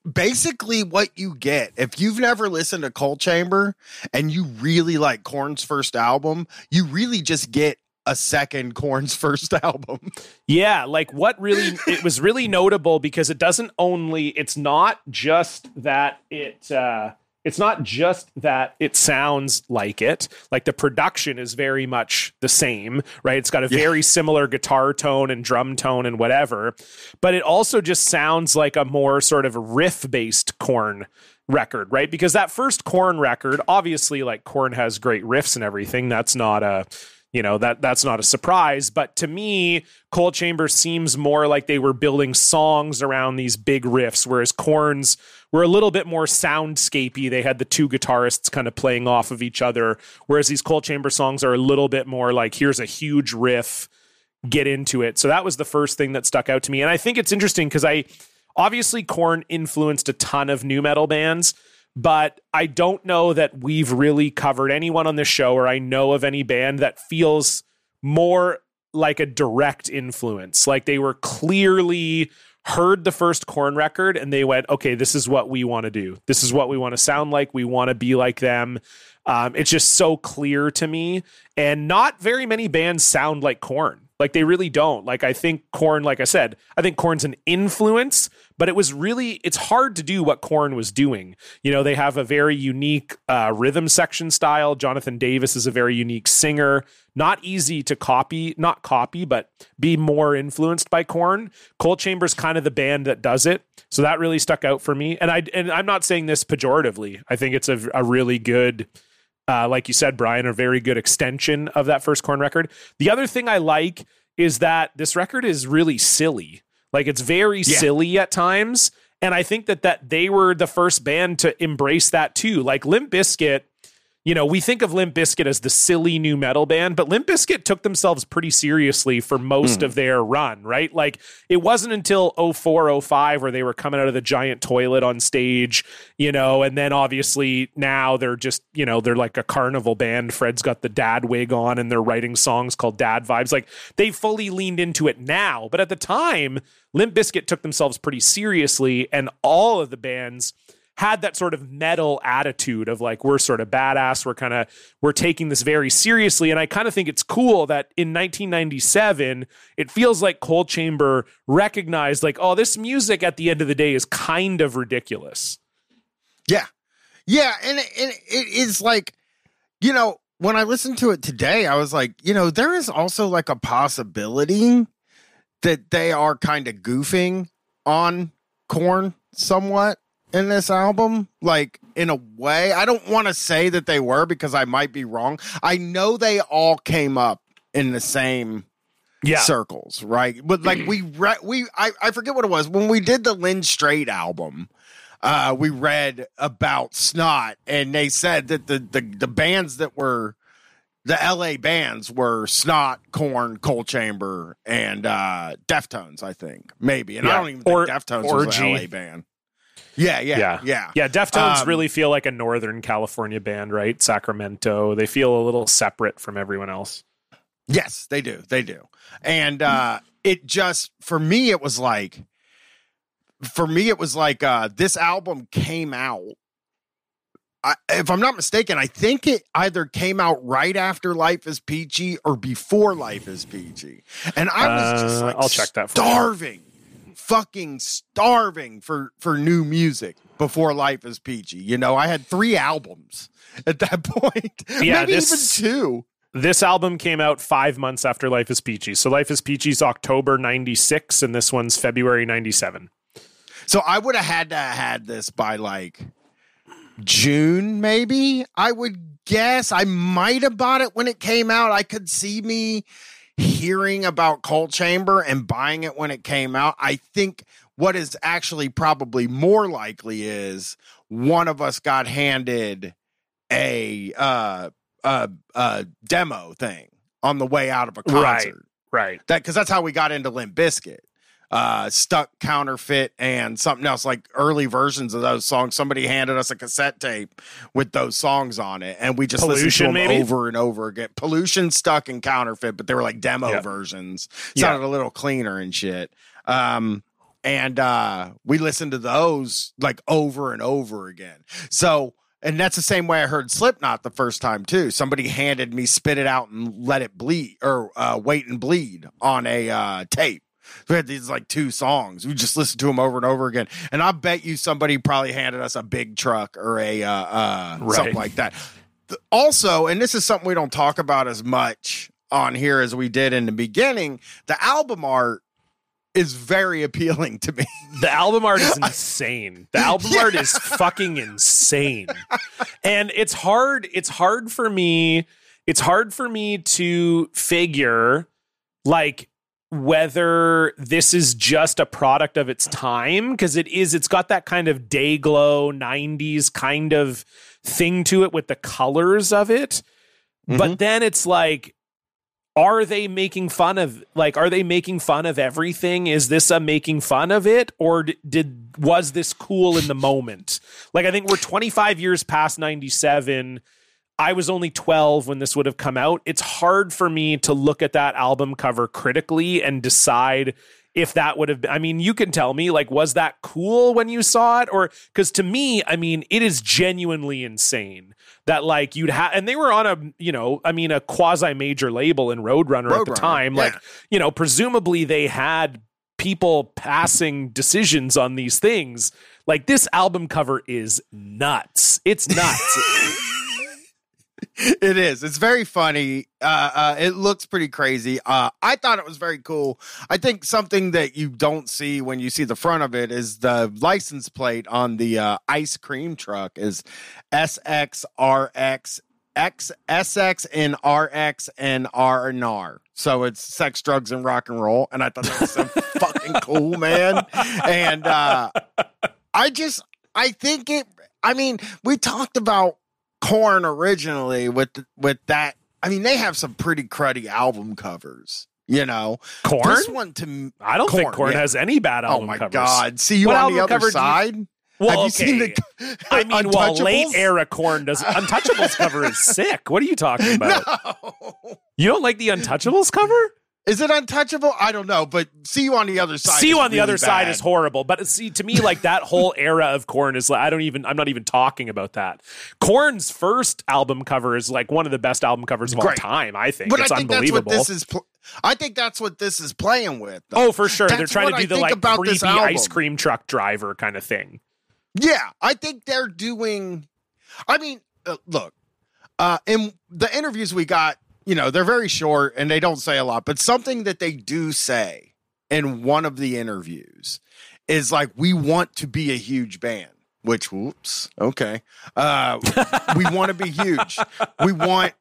basically what you get if you've never listened to Coal Chamber and you really like Korn's first album, you really just get a second Korn's first album. Yeah, like what really it was really notable because it doesn't only it's not just that it uh it's not just that it sounds like it like the production is very much the same right it's got a very yeah. similar guitar tone and drum tone and whatever but it also just sounds like a more sort of riff based Korn record right because that first Korn record obviously like Korn has great riffs and everything that's not a you know that that's not a surprise but to me coal chamber seems more like they were building songs around these big riffs whereas Korn's were a little bit more soundscapey. They had the two guitarists kind of playing off of each other whereas these coal chamber songs are a little bit more like here's a huge riff get into it. So that was the first thing that stuck out to me. And i think it's interesting because i obviously Korn influenced a ton of nu metal bands but I don't know that we've really covered anyone on this show or I know of any band that feels more like a direct influence. Like they were clearly heard the first Korn record and they went, okay, this is what we want to do. This is what we want to sound like. We want to be like them. Um, it's just so clear to me. And not very many bands sound like Korn. Like they really don't. Like I think Korn, like I said, I think Korn's an influence, but it was really it's hard to do what Korn was doing. You know, they have a very unique uh, rhythm section style. Jonathan Davis is a very unique singer. Not easy to copy, not copy, but be more influenced by Korn. Coal Chamber's kind of the band that does it, so that really stuck out for me. And I and I'm not saying this pejoratively. I think it's a, a really good. Uh, like you said, Bryan, a very good extension of that first Korn record. The other thing I like is that this record is really silly. Like it's very yeah. silly at times. And I think that that they were the first band to embrace that too. Like Limp Bizkit you know, we think of Limp Bizkit as the silly nu metal band, but Limp Bizkit took themselves pretty seriously for most mm. of their run, right? Like it wasn't until 04, 05 where they were coming out of the giant toilet on stage, you know, and then obviously now they're just, you know, they're like a carnival band. Fred's got the dad wig on and they're writing songs called Dad Vibes. Like they fully leaned into it now, but at the time, Limp Bizkit took themselves pretty seriously and all of the bands had that sort of metal attitude of like we're sort of badass we're kind of we're taking this very seriously. And i kind of think it's cool that in 1997 it feels like coal chamber recognized like oh this music at the end of the day is kind of ridiculous. Yeah. Yeah and, and it is like you know when I listened to it today, I was like, you know, there is also like a possibility that they are kind of goofing on Korn somewhat in this album. Like in a way, I don't want to say that they were because I might be wrong. I know they all came up in the same Yeah. circles, right? But like we re- we I, I forget what it was when we did the Lynn Straight album. Uh, we read about Snot, and they said that the the the bands that were the LA bands were Snot, Korn, Coal Chamber, and uh, Deftones. I think maybe, and I don't even think Or- Deftones was Orgy. an LA band. Yeah, yeah, Yeah. yeah, Yeah, Deftones Um, really feel like a Northern California band, right? Sacramento. They feel a little separate from everyone else. Yes, they do. They do. And uh it just for me it was like for me it was like uh this album came out I, if I'm not mistaken, I think it either came out right after Life is Peachy or before Life is Peachy. And I was just Uh, like I'll check that for you. Fucking starving for for new music before Life is Peachy. You know, I had 3 albums at that point. Yeah, Maybe this- even 2. This album came out five months after Life is Peachy. So Life is Peachy's October 96, and this one's February 97. So I would have had to have had this by like June, maybe. I would guess. I might have bought it when it came out. I could see me hearing about Coal Chamber and buying it when it came out. I think what is actually probably more likely is one of us got handed a uh uh uh demo thing on the way out of a Right. concert Right. that because that's how we got into Limp Bizkit. Uh, stuck counterfeit and something else like early versions of those songs. Somebody handed us a cassette tape with those songs on it, and we just listened Pollution, to them maybe? over and over again. Pollution, stuck, and counterfeit, but they were like demo Yeah. versions. Sounded a little cleaner and shit. Um, and uh, we listened to those like over and over again. So. And that's the same way I heard Slipknot the first time too. Somebody handed me "Spit It Out and Let It Bleed" or uh, "Wait and Bleed" on a uh, tape. We had these like two songs. We just listened to them over and over again. And I bet you somebody probably handed us a big truck or a uh, uh, Right. something like that. Also, and this is something we don't talk about as much on here as we did in the beginning. The album art is very appealing to me. The album art is insane. The album art is fucking insane. And it's hard it's hard for me it's hard for me to figure like whether this is just a product of its time because it is it's got that kind of day glow 90s kind of thing to it with the colors of it. But mm-hmm. then it's like are they making fun of like are they making fun of everything? Is this a making fun of it? Or did was this cool in the moment? Like i think we're 25 years past 97 i was only 12 when this would have come out. It's hard for me to look at that album cover critically and decide if that would have been i mean you can tell me like was that cool when you saw it? Or because to me i mean it is genuinely insane that like you'd have and they were on a you know i mean a quasi major label in roadrunner, at the time. Like you know presumably they had people passing decisions on these things. Like this album cover is nuts. It's nuts it is. It's very funny. Uh, uh, it looks pretty crazy. Uh, I thought it was very cool. I think something that you don't see when you see the front of it is the license plate on the uh, ice cream truck is SXRX. X SX and RX and R and R. So it's sex, drugs, and rock and roll. And I thought that was so fucking cool, man. And uh I just I think it I mean, we talked about Korn originally with with that. I mean, they have some pretty cruddy album covers. You know, Korn this one to i don't think Korn yeah. has any bad oh album oh my covers god, see you What on the other you- side. well have you okay seen the? I mean, well, late era Korn does Untouchables cover is sick. What are you talking about? No. You don't like the Untouchables cover? Is it untouchable? I don't know, but see you on the other side. See you on the really other side is horrible. But see, to me, like that whole era of Korn is like I don't even. I'm not even talking about that. Korn's first album cover is like one of the best album covers of all time. I think But it's I think unbelievable. this is. Pl- I think that's what this is playing with. though. oh, for sure, they're trying to I do the like about creepy ice cream truck driver kind of thing. Yeah, I think they're doing. I mean, uh, look, Uh, and the interviews we got, you know, they're very short and they don't say a lot, but something that they do say in one of the interviews is like, we want to be a huge band, which, whoops, okay. Uh, we want to be huge. We want,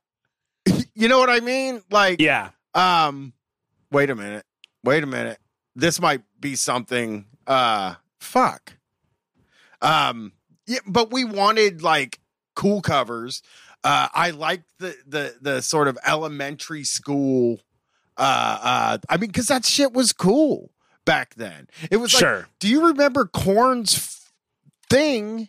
you know what I mean? Like, Yeah. um, wait a minute. Wait a minute. This might be something. Uh, fuck. Um, yeah, but we wanted like cool covers. Uh, I like the the the sort of elementary school. Uh, uh, I mean, because that shit was cool back then. It was like, Sure. do you remember Korn's thing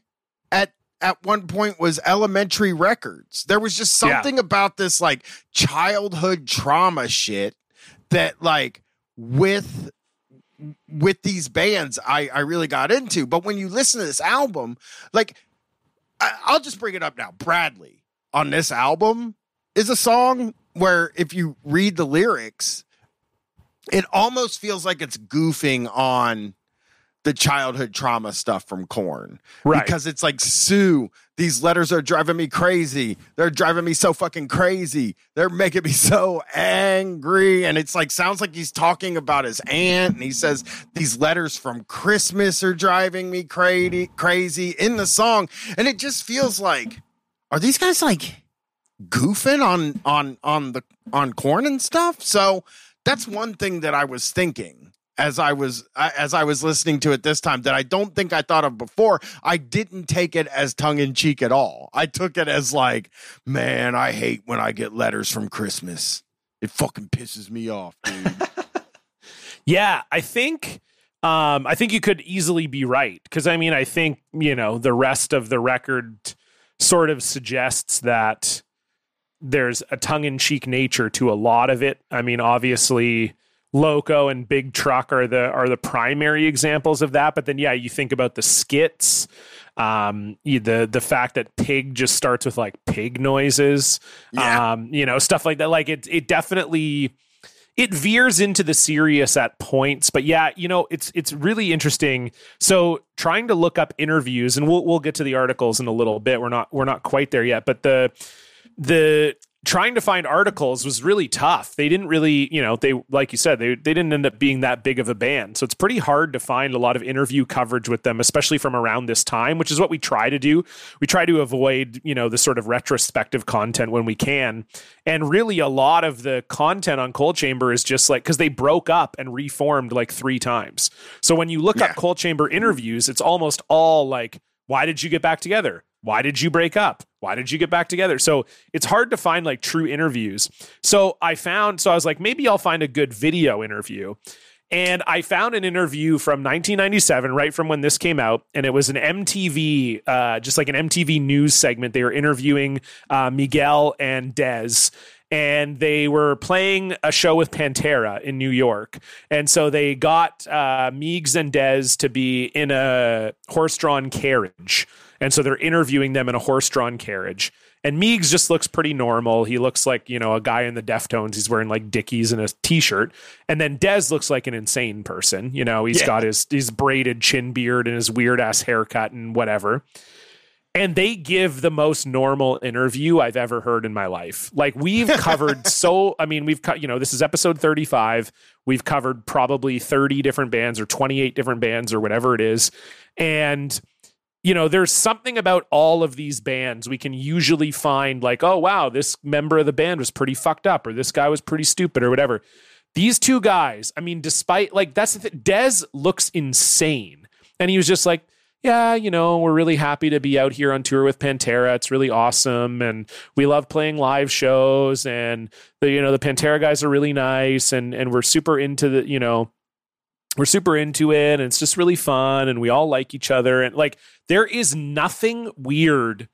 at at one point was elementary records? There was just Yeah. something about this like childhood trauma shit that like with with these bands I I really got into. But when you listen to this album, like I, I'll just bring it up now. Bradley on this album is a song where if you read the lyrics, it almost feels like it's goofing on the childhood trauma stuff from Korn. Right. Because it's like, Sue, these letters are driving me crazy. They're driving me so fucking crazy. They're making me so angry. And it's like, sounds like he's talking about his aunt. And he says, these letters from Christmas are driving me crazy, crazy in the song. And it just feels like, are these guys like goofing on, on, on the, on Korn and stuff? So that's one thing that I was thinking as I was as I was listening to it this time that I don't think I thought of before. I didn't take it as tongue in cheek at all. I took it as like, man, I hate when I get letters from Christmas. It fucking pisses me off, dude. Yeah, I think um I think you could easily be right cuz I mean I think, you know, the rest of the record sort of suggests that there's a tongue-in-cheek nature to a lot of it. I mean, obviously Loco and Big Truck are the are the primary examples of that, but then yeah, you think about the skits, um the the fact that Pig just starts with like pig noises, Yeah. um you know, stuff like that like it it definitely it veers into the serious at points but yeah you know it's it's really interesting. So trying to look up interviews and we'll we'll get to the articles in a little bit. We're not we're not quite there yet but the the trying to find articles was really tough. They didn't really you know they like you said they, they didn't end up being that big of a band. So it's pretty hard to find a lot of interview coverage with them especially from around this time which is what we try to do. We try to avoid you know the sort of retrospective content when we can. And really a lot of the content on coal chamber is just like because they broke up and reformed like three times. So when you look Yeah. up coal chamber interviews it's almost all like why did you get back together why did you break up? Why did you get back together? So it's hard to find like true interviews. So i found so i was like maybe i'll find a good video interview. And I found an interview from 1997, right from when this came out, and it was an MTV, uh, just like an MTV news segment. They were interviewing uh, Miguel and Dez, and they were playing a show with Pantera in New York. And so they got uh, Meegs and Dez to be in a horse-drawn carriage, and so they're interviewing them in a horse-drawn carriage. And Meegs just looks pretty normal. He looks like, you know, a guy in the Deftones. He's wearing like Dickies and a t-shirt. And then Dez looks like an insane person. You know, he's Yeah. got his his braided chin beard and his weird ass haircut and whatever. And they give the most normal interview I've ever heard in my life. Like we've covered so I mean, we've cut, you know, this is episode 35. We've covered probably 30 different bands or 28 different bands or whatever it is. And you know, there's something about all of these bands we can usually find like, oh wow, this member of the band was pretty fucked up, or this guy was pretty stupid, or whatever. These two guys, I mean, despite like that's the thing, Dez looks insane, and he was just like, yeah, you know, we're really happy to be out here on tour with Pantera. It's really awesome, and we love playing live shows, and the you know the Pantera guys are really nice, and and we're super into the you know we're super into it and it's just really fun and we all like each other and like there is nothing weird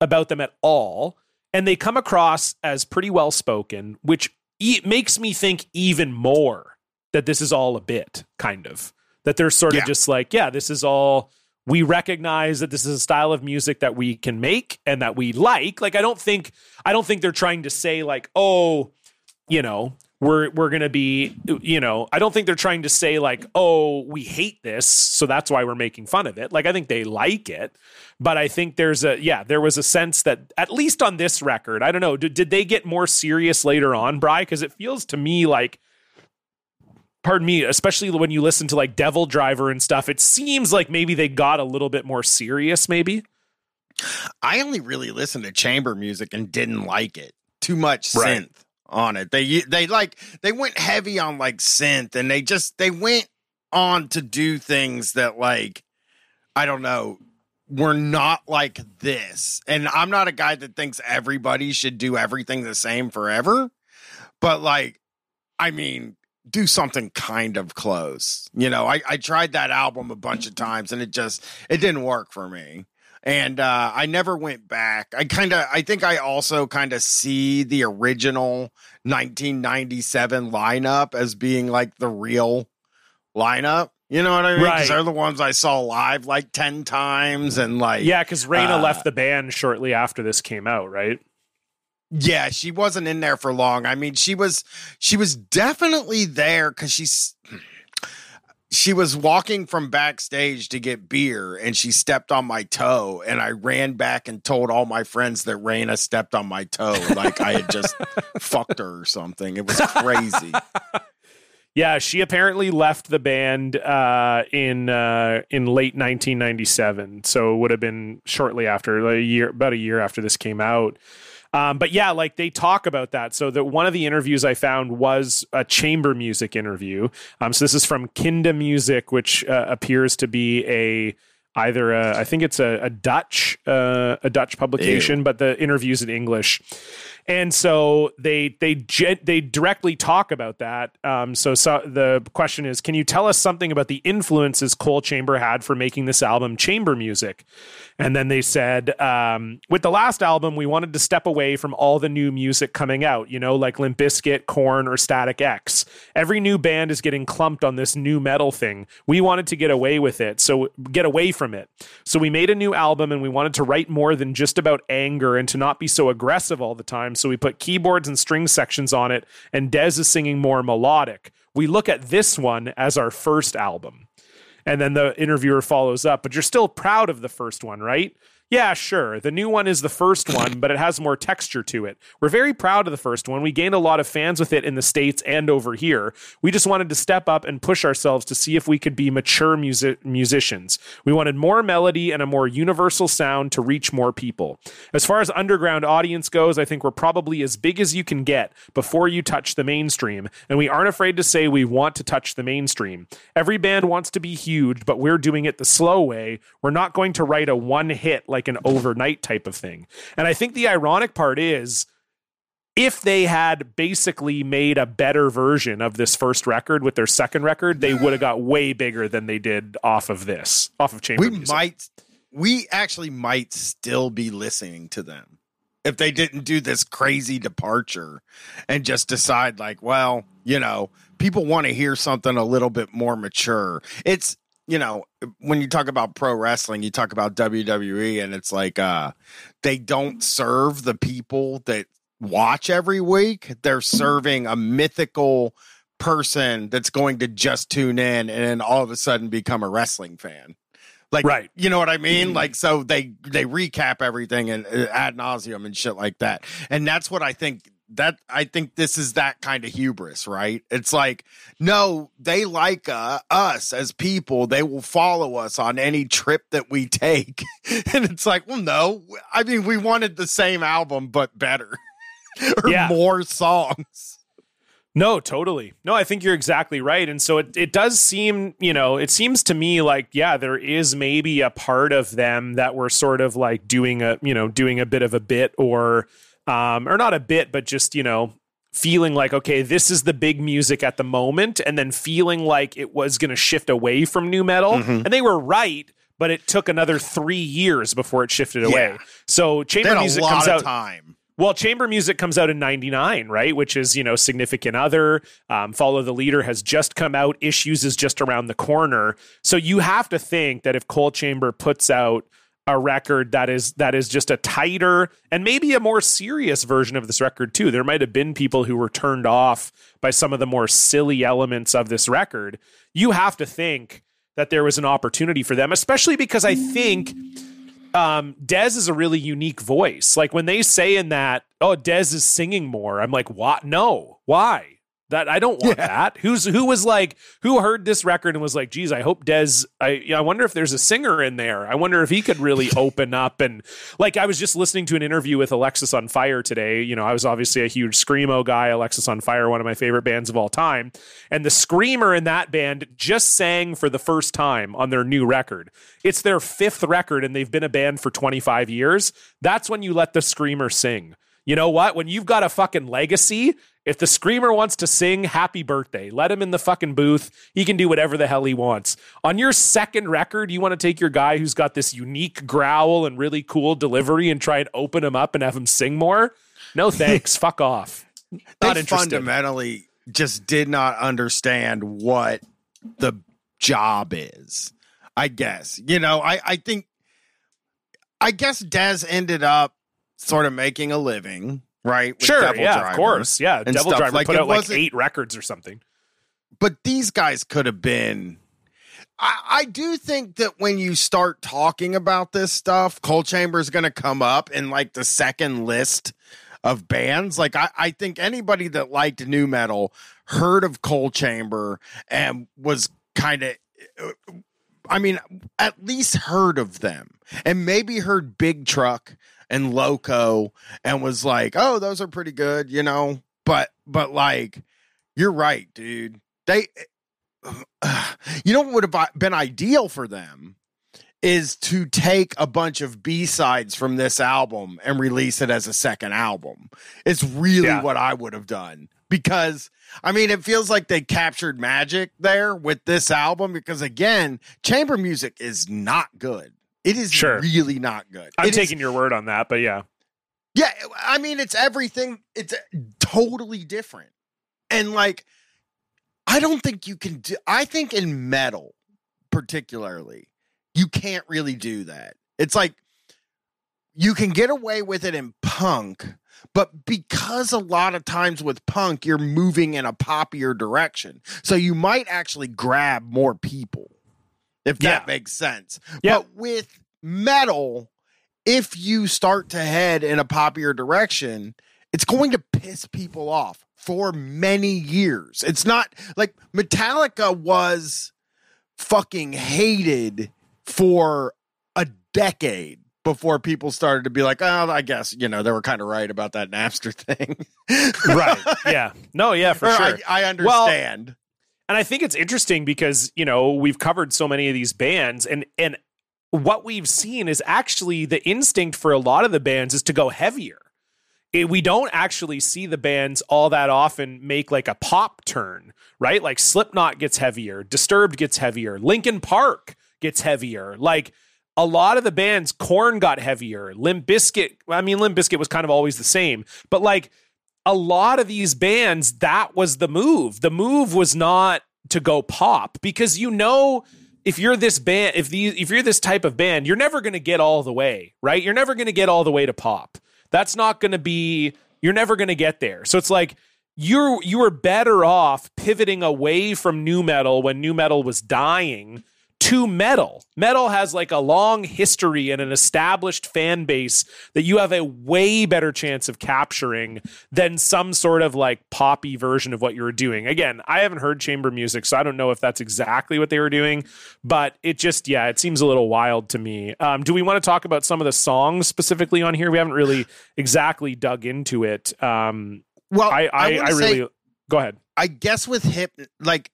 about them at all and they come across as pretty well spoken which e- makes me think even more that this is all a bit kind of that they're sort Yeah. of just like yeah this is all we recognize that this is a style of music that we can make and that we like like i don't think i don't think they're trying to say like oh you know we're we're going to be you know i don't think they're trying to say like oh we hate this so that's why we're making fun of it like i think they like it but i think there's a yeah there was a sense that at least on this record i don't know did, did they get more serious later on bry because it feels to me like pardon me especially when you listen to like DevilDriver and stuff it seems like maybe they got a little bit more serious maybe I only really listened to chamber music and didn't like it. Too much synth Right. On it. They they like they went heavy on like synth and they just they went on to do things that like I don't know were not like this. And I'm not a guy that thinks everybody should do everything the same forever, but like I mean do something kind of close. You know, I, I tried that album a bunch of times and it just it didn't work for me and uh, I never went back. I kind of, I think I also kind of see the original 1997 lineup as being like the real lineup. You know what I mean? 'Cause Right. they're the ones I saw live like 10 times and like, yeah because Rayna Uh, left the band shortly after this came out right Yeah, she wasn't in there for long. I mean, she was she was definitely there because she's she was walking from backstage to get beer and she stepped on my toe and I ran back and told all my friends that Rayna stepped on my toe like I had just fucked her or something. It was crazy. Yeah, she apparently left the band uh, in uh, in late 1997, so it would have been shortly after a year, about a year after this came out. Um, but yeah, like they talk about that. So that one of the interviews I found was a chamber music interview. Um, so this is from KindaMuzik, which uh, appears to be a either a, I think it's a, a Dutch uh, a Dutch publication, but the interviews in English. And so they they they directly talk about that. Um, so, so the question is, can you tell us something about the influences Coal Chamber had for making this album chamber music? And then they said, um, with the last album, we wanted to step away from all the new music coming out, you know, like Limp Bizkit, Korn, or Static X. Every new band is getting clumped on this nu metal thing. We wanted to get away with it, so get away from it. So we made a new album and we wanted to write more than just about anger and to not be so aggressive all the time. So we put keyboards and string sections on it, and Dez is singing more melodic. We look at this one as our first album. And then the interviewer follows up, but you're still proud of the first one, right? Yeah, sure. The new one is the first one, but it has more texture to it. We're very proud of the first one. We gained a lot of fans with it in the States and over here. We just wanted to step up and push ourselves to see if we could be mature music- musicians. We wanted more melody and a more universal sound to reach more people. As far as underground audience goes, I think we're probably as big as you can get before you touch the mainstream, and we aren't afraid to say we want to touch the mainstream. Every band wants to be huge, but we're doing it the slow way. We're not going to write a one hit like an overnight type of thing. And I think the ironic part is if they had basically made a better version of this first record with their second record, they would have got way bigger than they did off of this, off of Chamber we Music. might we actually might still be listening to them if they didn't do this crazy departure and just decide like well you know people want to hear something a little bit more mature it's you know when you talk about pro wrestling you talk about WWE and it's like uh they don't serve the people that watch every week. They're serving a mythical person that's going to just tune in and then all of a sudden become a wrestling fan. Like Right. you know what i mean? Like so they they recap everything and uh, ad nauseum and shit like that. And that's what i think that i think this is that kind of hubris right it's like no they like uh, us as people they will follow us on any trip that we take and it's like well no i mean we wanted the same album but better or Yeah. more songs No, totally. No, I think you're exactly right. And so it, it does seem, you know, it seems to me like, yeah, there is maybe a part of them that were sort of like doing a, you know, doing a bit of a bit or, um, or not a bit, but just, you know, feeling like, okay, this is the big music at the moment. And then feeling like it was going to shift away from nu metal. And they were right. But it took another three years before it shifted away. Yeah. So chamber music comes out. time Well, chamber music comes out in 99, right? Which is, you know, significant other. Um, Follow the Leader has just come out. Issues is just around the corner. So you have to think that if Coal Chamber puts out a record that is that is just a tighter and maybe a more serious version of this record too. There might have been people who were turned off by some of the more silly elements of this record. You have to think that there was an opportunity for them, especially because I think um, Dez is a really unique voice. Like when they say in that, oh, Dez is singing more, I'm like, what? No, why? That I don't want Yeah. that. Who's who was like who heard this record and was like, geez, I hope Dez. I I wonder if there's a singer in there. I wonder if he could really open up and like I was just listening to an interview with Alexisonfire today. You know, I was obviously a huge screamo guy. Alexisonfire, one of my favorite bands of all time, and the screamer in that band just sang for the first time on their new record. It's their fifth record, and they've been a band for 25 years. That's when you let the screamer sing. You know what? When you've got a fucking legacy, if the screamer wants to sing happy birthday, let him in the fucking booth. He can do whatever the hell he wants. On your second record, you want to take your guy who's got this unique growl and really cool delivery and try and open him up and have him sing more? No thanks. Fuck off. Not they interested. fundamentally just did not understand what the job is. I guess you know. I I think. I guess Dez ended up sort of making a living, right? with Sure, Devil yeah, Driver of course. Yeah, Devil stuff. Driver Like, put out like eight records or something. but these guys could have been. I, I do think that when you start talking about this stuff, Coal Chamber is going to come up in like the second list of bands. Like I, I think anybody that liked nu metal heard of Coal Chamber and was kind of, uh, I mean, at least heard of them and maybe heard Big Truck and Loco and was like, oh, those are pretty good, you know. But but like, you're right, dude. They, you know, what would have uh, been ideal for them is to take a bunch of B sides from this album and release it as a second album. It's really Yeah. what I would have done because I mean, it feels like they captured magic there with this album because again, chamber music is not good. It is Sure. really not good. I'm It is- taking your word on that, but yeah. yeah, I mean it's everything. It's uh, totally different, and like I don't think you can do. I think in metal, particularly, you can't really do that. It's like you can get away with it in punk, but because a lot of times with punk, you're moving in a poppier direction, so you might actually grab more people, if that Yeah. makes sense. Yeah. But with metal, if you start to head in a poppier direction, it's going to piss people off for many years. It's not like Metallica was fucking hated for a decade before people started to be like, oh, I guess, you know, they were kind of right about that Napster thing. Right. Yeah. No, yeah, for Or sure. I, I understand. And I think it's interesting because you know we've covered so many of these bands, and and what we've seen is actually the instinct for a lot of the bands is to go heavier. It- we don't actually see the bands all that often make like a pop turn, right? Like Slipknot gets heavier, Disturbed gets heavier, Linkin Park gets heavier. Like a lot of the bands, Korn got heavier, Limp Bizkit. I mean, Limp Bizkit was kind of always the same, but like a lot of these bands, that was the move. The move was not to go pop because you know if you're this band, if these if you're this type of band, you're never going to get all the way, right? You're never going to get all the way to pop. That's not going to be you're never going to get there. So it's like you're you were better off pivoting away from nu metal when nu metal was dying to metal. Metal has like a long history and an established fan base that you have a way better chance of capturing than some sort of like poppy version of what you were doing. Again, I haven't heard chamber music, so I don't know if that's exactly what they were doing, but it just, yeah, it seems a little wild to me. Um, do we want to talk about some of the songs specifically on here? We haven't really exactly dug into it. Um, Well, I, I, I say- really, go ahead. I guess with hip, like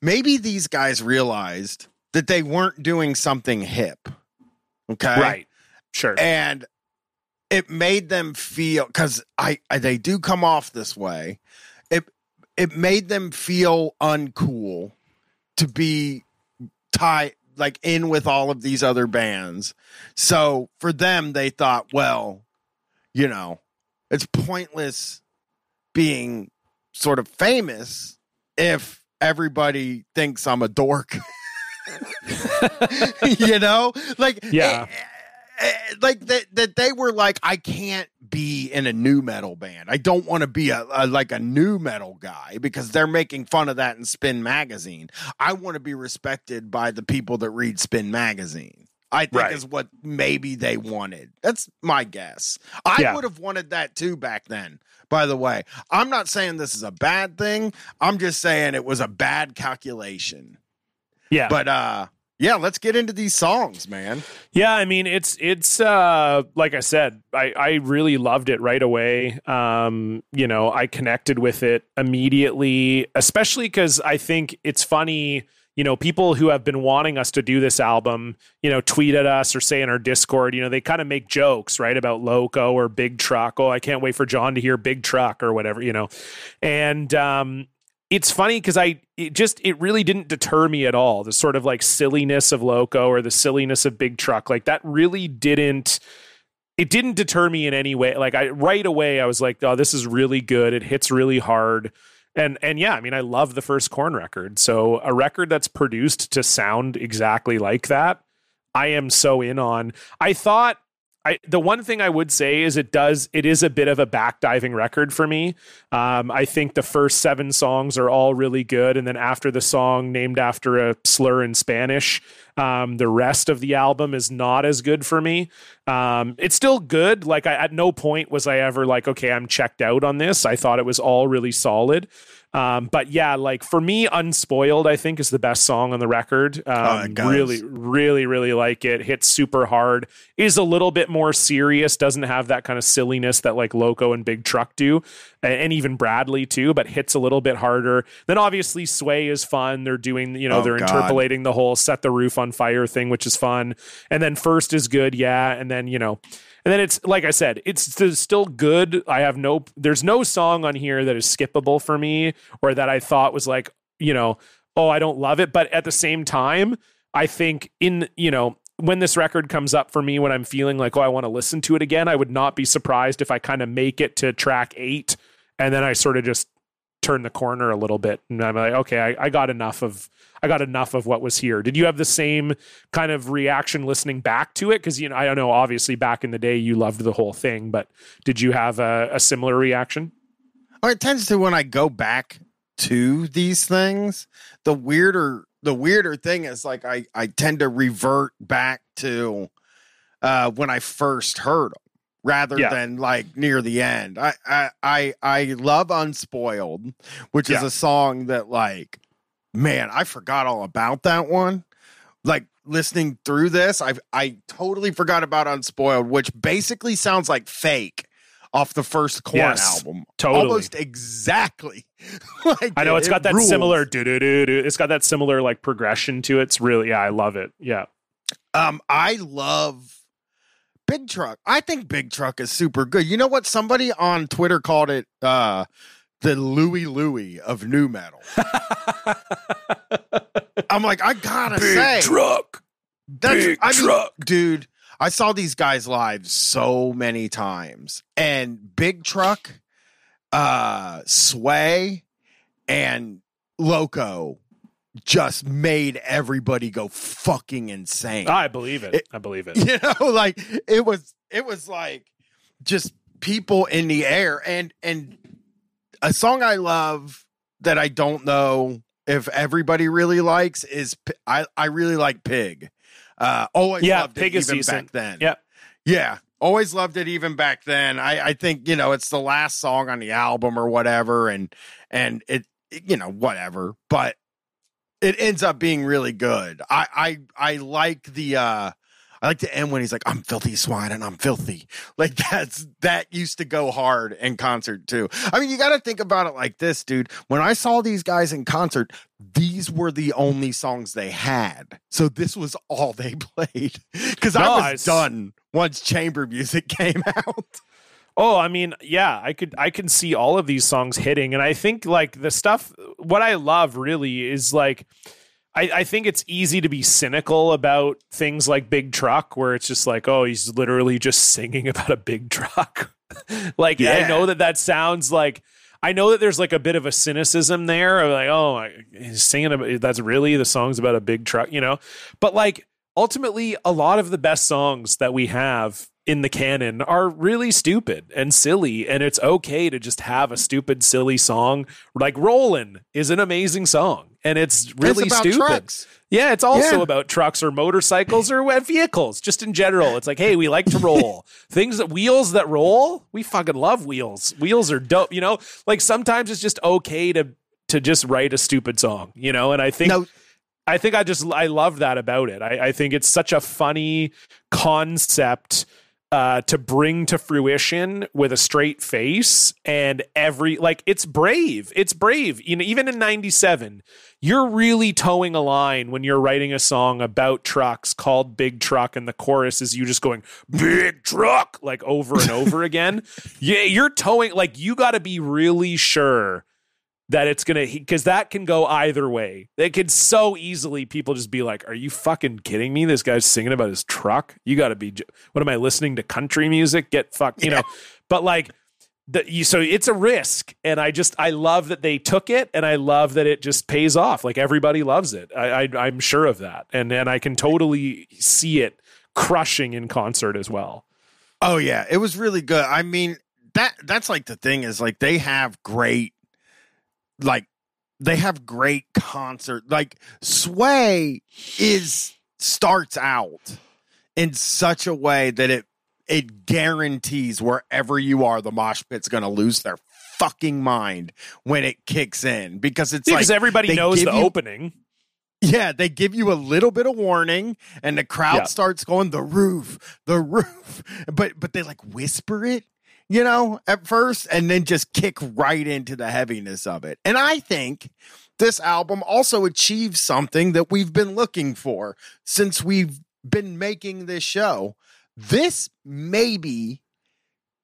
maybe these guys realized that they weren't doing something hip. Okay. Right. Sure. And it made them feel because I, I they do come off this way. It it made them feel uncool to be tied like in with all of these other bands. So for them, they thought, well, you know, it's pointless being sort of famous if everybody thinks I'm a dork. you know, like Yeah. eh, eh, like that that they were like, I can't be in a nu metal band. I don't want to be a, a like a nu metal guy because they're making fun of that in Spin magazine. I want to be respected by the people that read Spin magazine. I think Right. is what maybe they wanted. That's my guess. I Yeah. would have wanted that too back then. By the way, I'm not saying this is a bad thing. I'm just saying it was a bad calculation. Yeah. But uh yeah, let's get into these songs, man. Yeah, I mean it's it's uh like I said, I I really loved it right away. Um, you know, I connected with it immediately, especially cuz I think it's funny, you know, people who have been wanting us to do this album, you know, tweet at us or say in our Discord, you know, they kind of make jokes, right, about Loco or Big Truck. Oh, I can't wait for John to hear Big Truck or whatever, you know. And um it's funny because I it just it really didn't deter me at all. The sort of like silliness of Loco or the silliness of Big Truck, like that really didn't it didn't deter me in any way. Like I right away I was like, oh, this is really good. It hits really hard. And and yeah, I mean, I love the first Korn record. So a record that's produced to sound exactly like that, I am so in on. I thought I the one thing I would say is it does it is a bit of a back diving record for me. Um, I think the first seven songs are all really good, and then after the song named after a slur in Spanish, um, the rest of the album is not as good for me. Um, it's still good. Like I, at no point was I ever like, okay, I'm checked out on this. I thought it was all really solid. Um, but yeah, like for me, Unspoiled, I think is the best song on the record. Um, it goes. really, really, really like it. Hits super hard. Is a little bit more serious. Doesn't have that kind of silliness that like Loco and Big Truck do, and even Bradley too. But hits a little bit harder. Then obviously Sway is fun. They're doing, you know, Oh, they're God. interpolating the whole set the roof on fire thing, which is fun. And then First is good, yeah. And then you know. And then it's like I said, it's still good. I have no, there's no song on here that is skippable for me or that I thought was like, you know, oh, I don't love it. But at the same time, I think in, you know, when this record comes up for me, when I'm feeling like, oh, I want to listen to it again, I would not be surprised if I kind of make it to track eight and then I sort of just turn the corner a little bit. And I'm like, okay, I, I got enough of, I got enough of what was here. Did you have the same kind of reaction listening back to it? Because you know, I don't know. Obviously, back in the day, you loved the whole thing, but did you have a, a similar reaction? Well, it tends to when I go back to these things, the weirder the weirder thing is like I I tend to revert back to uh when I first heard them rather Yeah. than like near the end. I I I, I love Unspoiled, which is a song that like man, I forgot all about that one. Like listening through this, I I totally forgot about Unspoiled, which basically sounds like fake off the first Korn Yes, album. totally. Almost exactly. like I know it. it's got It that rules. similar do do do do. It's got that similar like progression to it. It's really yeah, I love it. Yeah, Um, I love Big Truck. I think Big Truck is super good. You know what? Somebody on Twitter called it uh the Louie Louie of nu metal. I'm like, I gotta say, truck. that's big I mean, truck. dude. I saw these guys live so many times, and Big Truck, uh, Sway, and Loco just made everybody go fucking insane. I believe it. It- I believe it. you know like it was it was like just people in the air and and a song i love that i don't know if everybody really likes is I I really like pig uh always Yeah, loved Pig it is even decent. back then Yeah. yeah always loved it even back then i i think you know it's the last song on the album or whatever and and it- you know whatever but it ends up being really good i i i like the uh I like to end when he's like, "I'm filthy swine and I'm filthy." Like that's that used to go hard in concert too. I mean, you got to think about it like this, dude. When I saw these guys in concert, these were the only songs they had, so this was all they played. Because I was done once chamber music came out. Oh, I mean, yeah, I could I can see all of these songs hitting, and I think like the stuff. What I love really is like. I, I think it's easy to be cynical about things like Big Truck, where it's just like, oh, he's literally just singing about a big truck. like, I know that that sounds like, I know that there's like a bit of a cynicism there of like, oh, he's singing about that's really the song's about a big truck, you know. But like ultimately, a lot of the best songs that we have in the canon are really stupid and silly, and it's okay to just have a stupid, silly song. Like "Rollin" is an amazing song, and it's really it's stupid. trucks. Yeah, it's also Yeah. about trucks or motorcycles or vehicles, just in general. It's like, hey, we like to roll. Things that wheels that roll, we fucking love wheels. Wheels are dope, you know? Like sometimes it's just okay to to just write a stupid song, you know? And I think No, I think I just I love that about it. I, I think it's such a funny concept uh, to bring to fruition with a straight face and every like it's brave. It's brave. You know, even in '97, you're really towing a line when you're writing a song about trucks called Big Truck, and the chorus is you just going Big Truck like over and over again. Yeah, you're towing like you got to be really sure that it's gonna because that can go either way. It could so easily people just be like, "Are you fucking kidding me? This guy's singing about his truck. You got to be. What am I listening to? Country music? Get fucked, you know." But like, the, you, so it's a risk, and I just I love that they took it, and I love that it just pays off. Like everybody loves it. I, I I'm sure of that, and and I can totally see it crushing in concert as well. Oh yeah, it was really good. I mean, that that's like the thing is like they have great like they have great concert. Like Sway is starts out in such a way that it it guarantees wherever you are the mosh pit's going to lose their fucking mind when it kicks in because it's Because like everybody knows the you- opening. yeah, they give you a little bit of warning, and the crowd Yeah. starts going the roof, the roof. But but they like whisper it, you know, at first, and then just kick right into the heaviness of it. And I think this album also achieves something that we've been looking for since we've been making this show. This maybe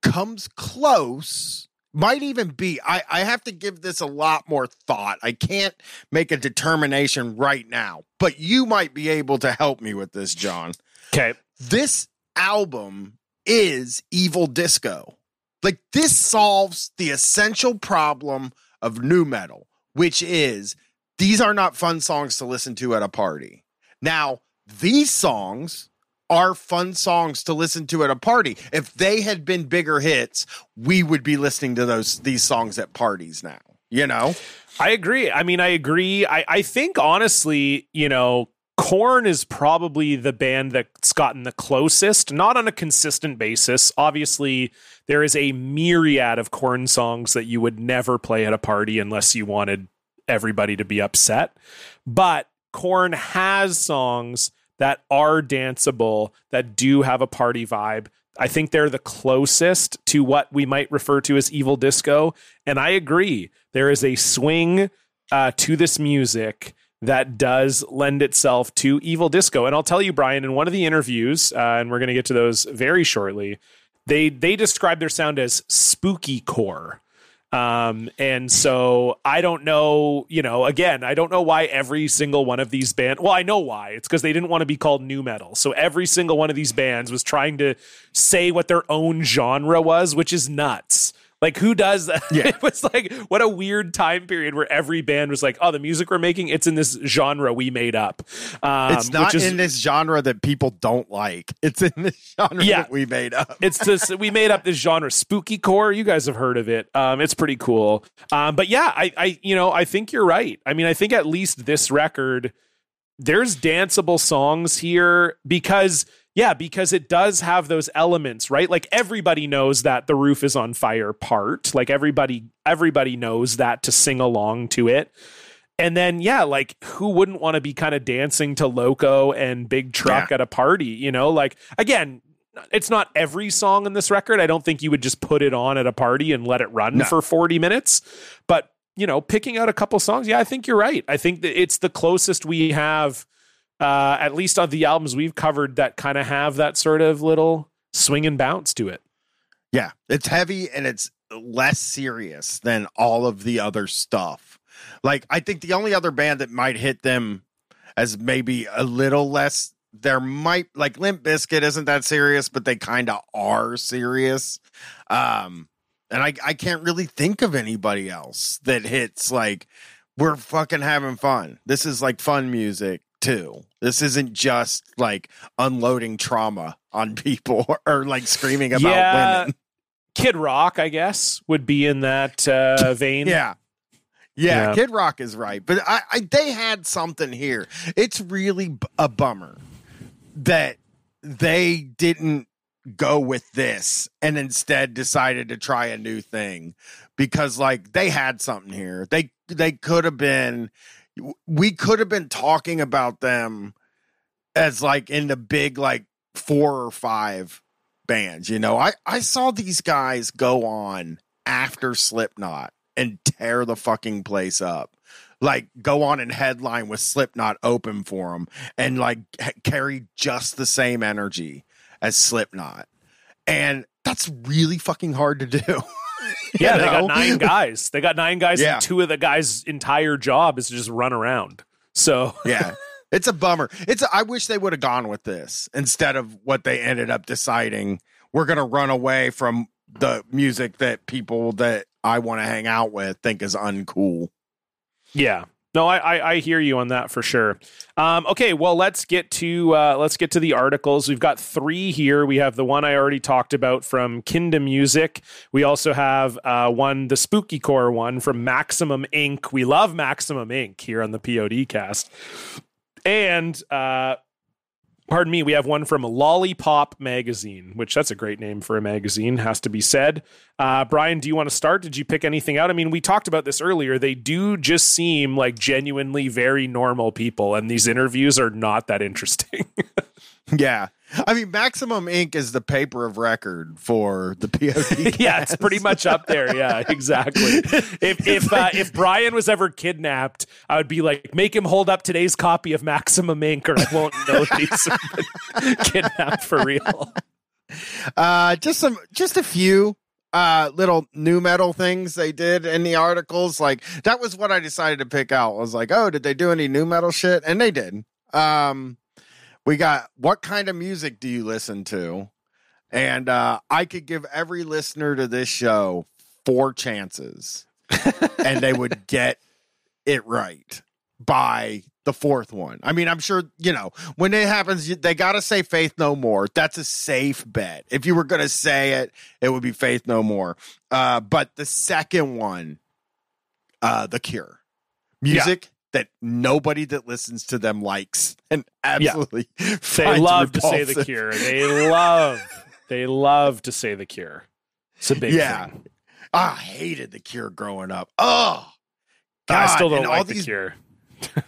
comes close might even be I, I have to give this a lot more thought i can't make a determination right now but you might be able to help me with this john Okay. this album is evil disco like this solves the essential problem of nu metal which is these are not fun songs to listen to at a party now these songs are fun songs to listen to at a party. If they had been bigger hits, we would be listening to those these songs at parties now. You know? I agree. I mean, I agree. I, I think honestly, you know, Korn is probably the band that's gotten the closest, not on a consistent basis. Obviously, there is a myriad of Korn songs that you would never play at a party unless you wanted everybody to be upset. But Korn has songs that are danceable, that do have a party vibe. I think they're the closest to what we might refer to as evil disco. And I agree. There is a swing uh, to this music that does lend itself to evil disco. And I'll tell you, Bryan, in one of the interviews, uh, and we're going to get to those very shortly, they they describe their sound as spooky core. Um, and so I don't know, you know, again, I don't know why every single one of these bands, well, I know why. It's because they didn't want to be called nu metal. So every single one of these bands was trying to say what their own genre was, which is nuts. Like who does that? Yeah. it was like what a weird time period where every band was like, "Oh, the music we're making, it's in this genre we made up." Um, it's not which is, in this genre that people don't like. It's in this genre Yeah. that we made up. it's this we made up this genre spooky core you guys have heard of it um it's pretty cool um but yeah i i you know i think you're right i mean i think at least this record there's danceable songs here because yeah because it does have those elements right? Like everybody knows that the roof is on fire part. Like everybody everybody knows that to sing along to it. And then yeah like who wouldn't want to be kind of dancing to loco and big truck at a party you know? Like again it's not every song in this record. I don't think you would just put it on at a party and let it run No. for 40 minutes. But you know picking out a couple songs yeah i think you're right. I think that it's the closest we have uh at least on the albums we've covered that kind of have that sort of little swing and bounce to it Yeah, it's heavy and it's less serious than all of the other stuff. Like I think the only other band that might hit them as maybe a little less there might like Limp Bizkit isn't that serious, but they kind of are serious. Um and I I can't really think of anybody else that hits like we're fucking having fun. This is like fun music too. This isn't just like unloading trauma on people or like screaming about Yeah. women. Kid Rock, I guess, would be in that uh, vein. Yeah. Yeah, Yeah. Kid Rock is right, but I, I they had something here. It's really a bummer that they didn't go with this and instead decided to try a new thing because like they had something here. They they could have been we could have been talking about them as like in the big like four or five bands, you know. I I saw these guys go on after Slipknot and tear the fucking place up. Like go on and headline with Slipknot open for them and like carry just the same energy as Slipknot. And that's really fucking hard to do. Yeah, they got nine guys. They got nine guys, Yeah. and two of the guys' entire job is to just run around. So yeah. It's a bummer. It's a, I wish they would have gone with this instead of what they ended up deciding. We're going to run away from the music that people that I want to hang out with think is uncool. Yeah. No, I, I I hear you on that for sure. Um, okay, well let's get to uh, let's get to the articles. We've got three here. We have the one I already talked about from KindaMuzik. We also have uh, one, the Spooky Core one from Maximum Ink We love Maximum Ink here on the PODKAST. And uh, pardon me, we have one from Lollipop Magazine, which that's a great name for a magazine, has to be said. Uh, Bryan, do you want to start? Did you pick anything out? I mean, we talked about this earlier. They do just seem like genuinely very normal people, and these interviews are not that interesting. Yeah. I mean, Maximum Ink is the paper of record for the POD. yeah, it's pretty much up there. Yeah, exactly. If if uh, if Bryan was ever kidnapped, I would be like, make him hold up today's copy of Maximum Ink or I won't know that kidnapped for real. Uh, just some, just a few uh little nu metal things they did in the articles. Like that was what I decided to pick out. I was like, oh, did they do any nu metal shit? And they did. Um, we got what kind of music do you listen to? And uh, I could give every listener to this show four chances, and they would get it right by the fourth one. I mean, I'm sure, you know, when it happens, they got to say Faith No More. That's a safe bet. If you were going to say it, it would be Faith No More. Uh, but the second one, uh, The Cure. Music that nobody that listens to them likes and absolutely They finds love to say the cure. They love they love to say the cure. It's a big Yeah. thing. I hated The Cure growing up. Oh, I still don't and all like the these cure.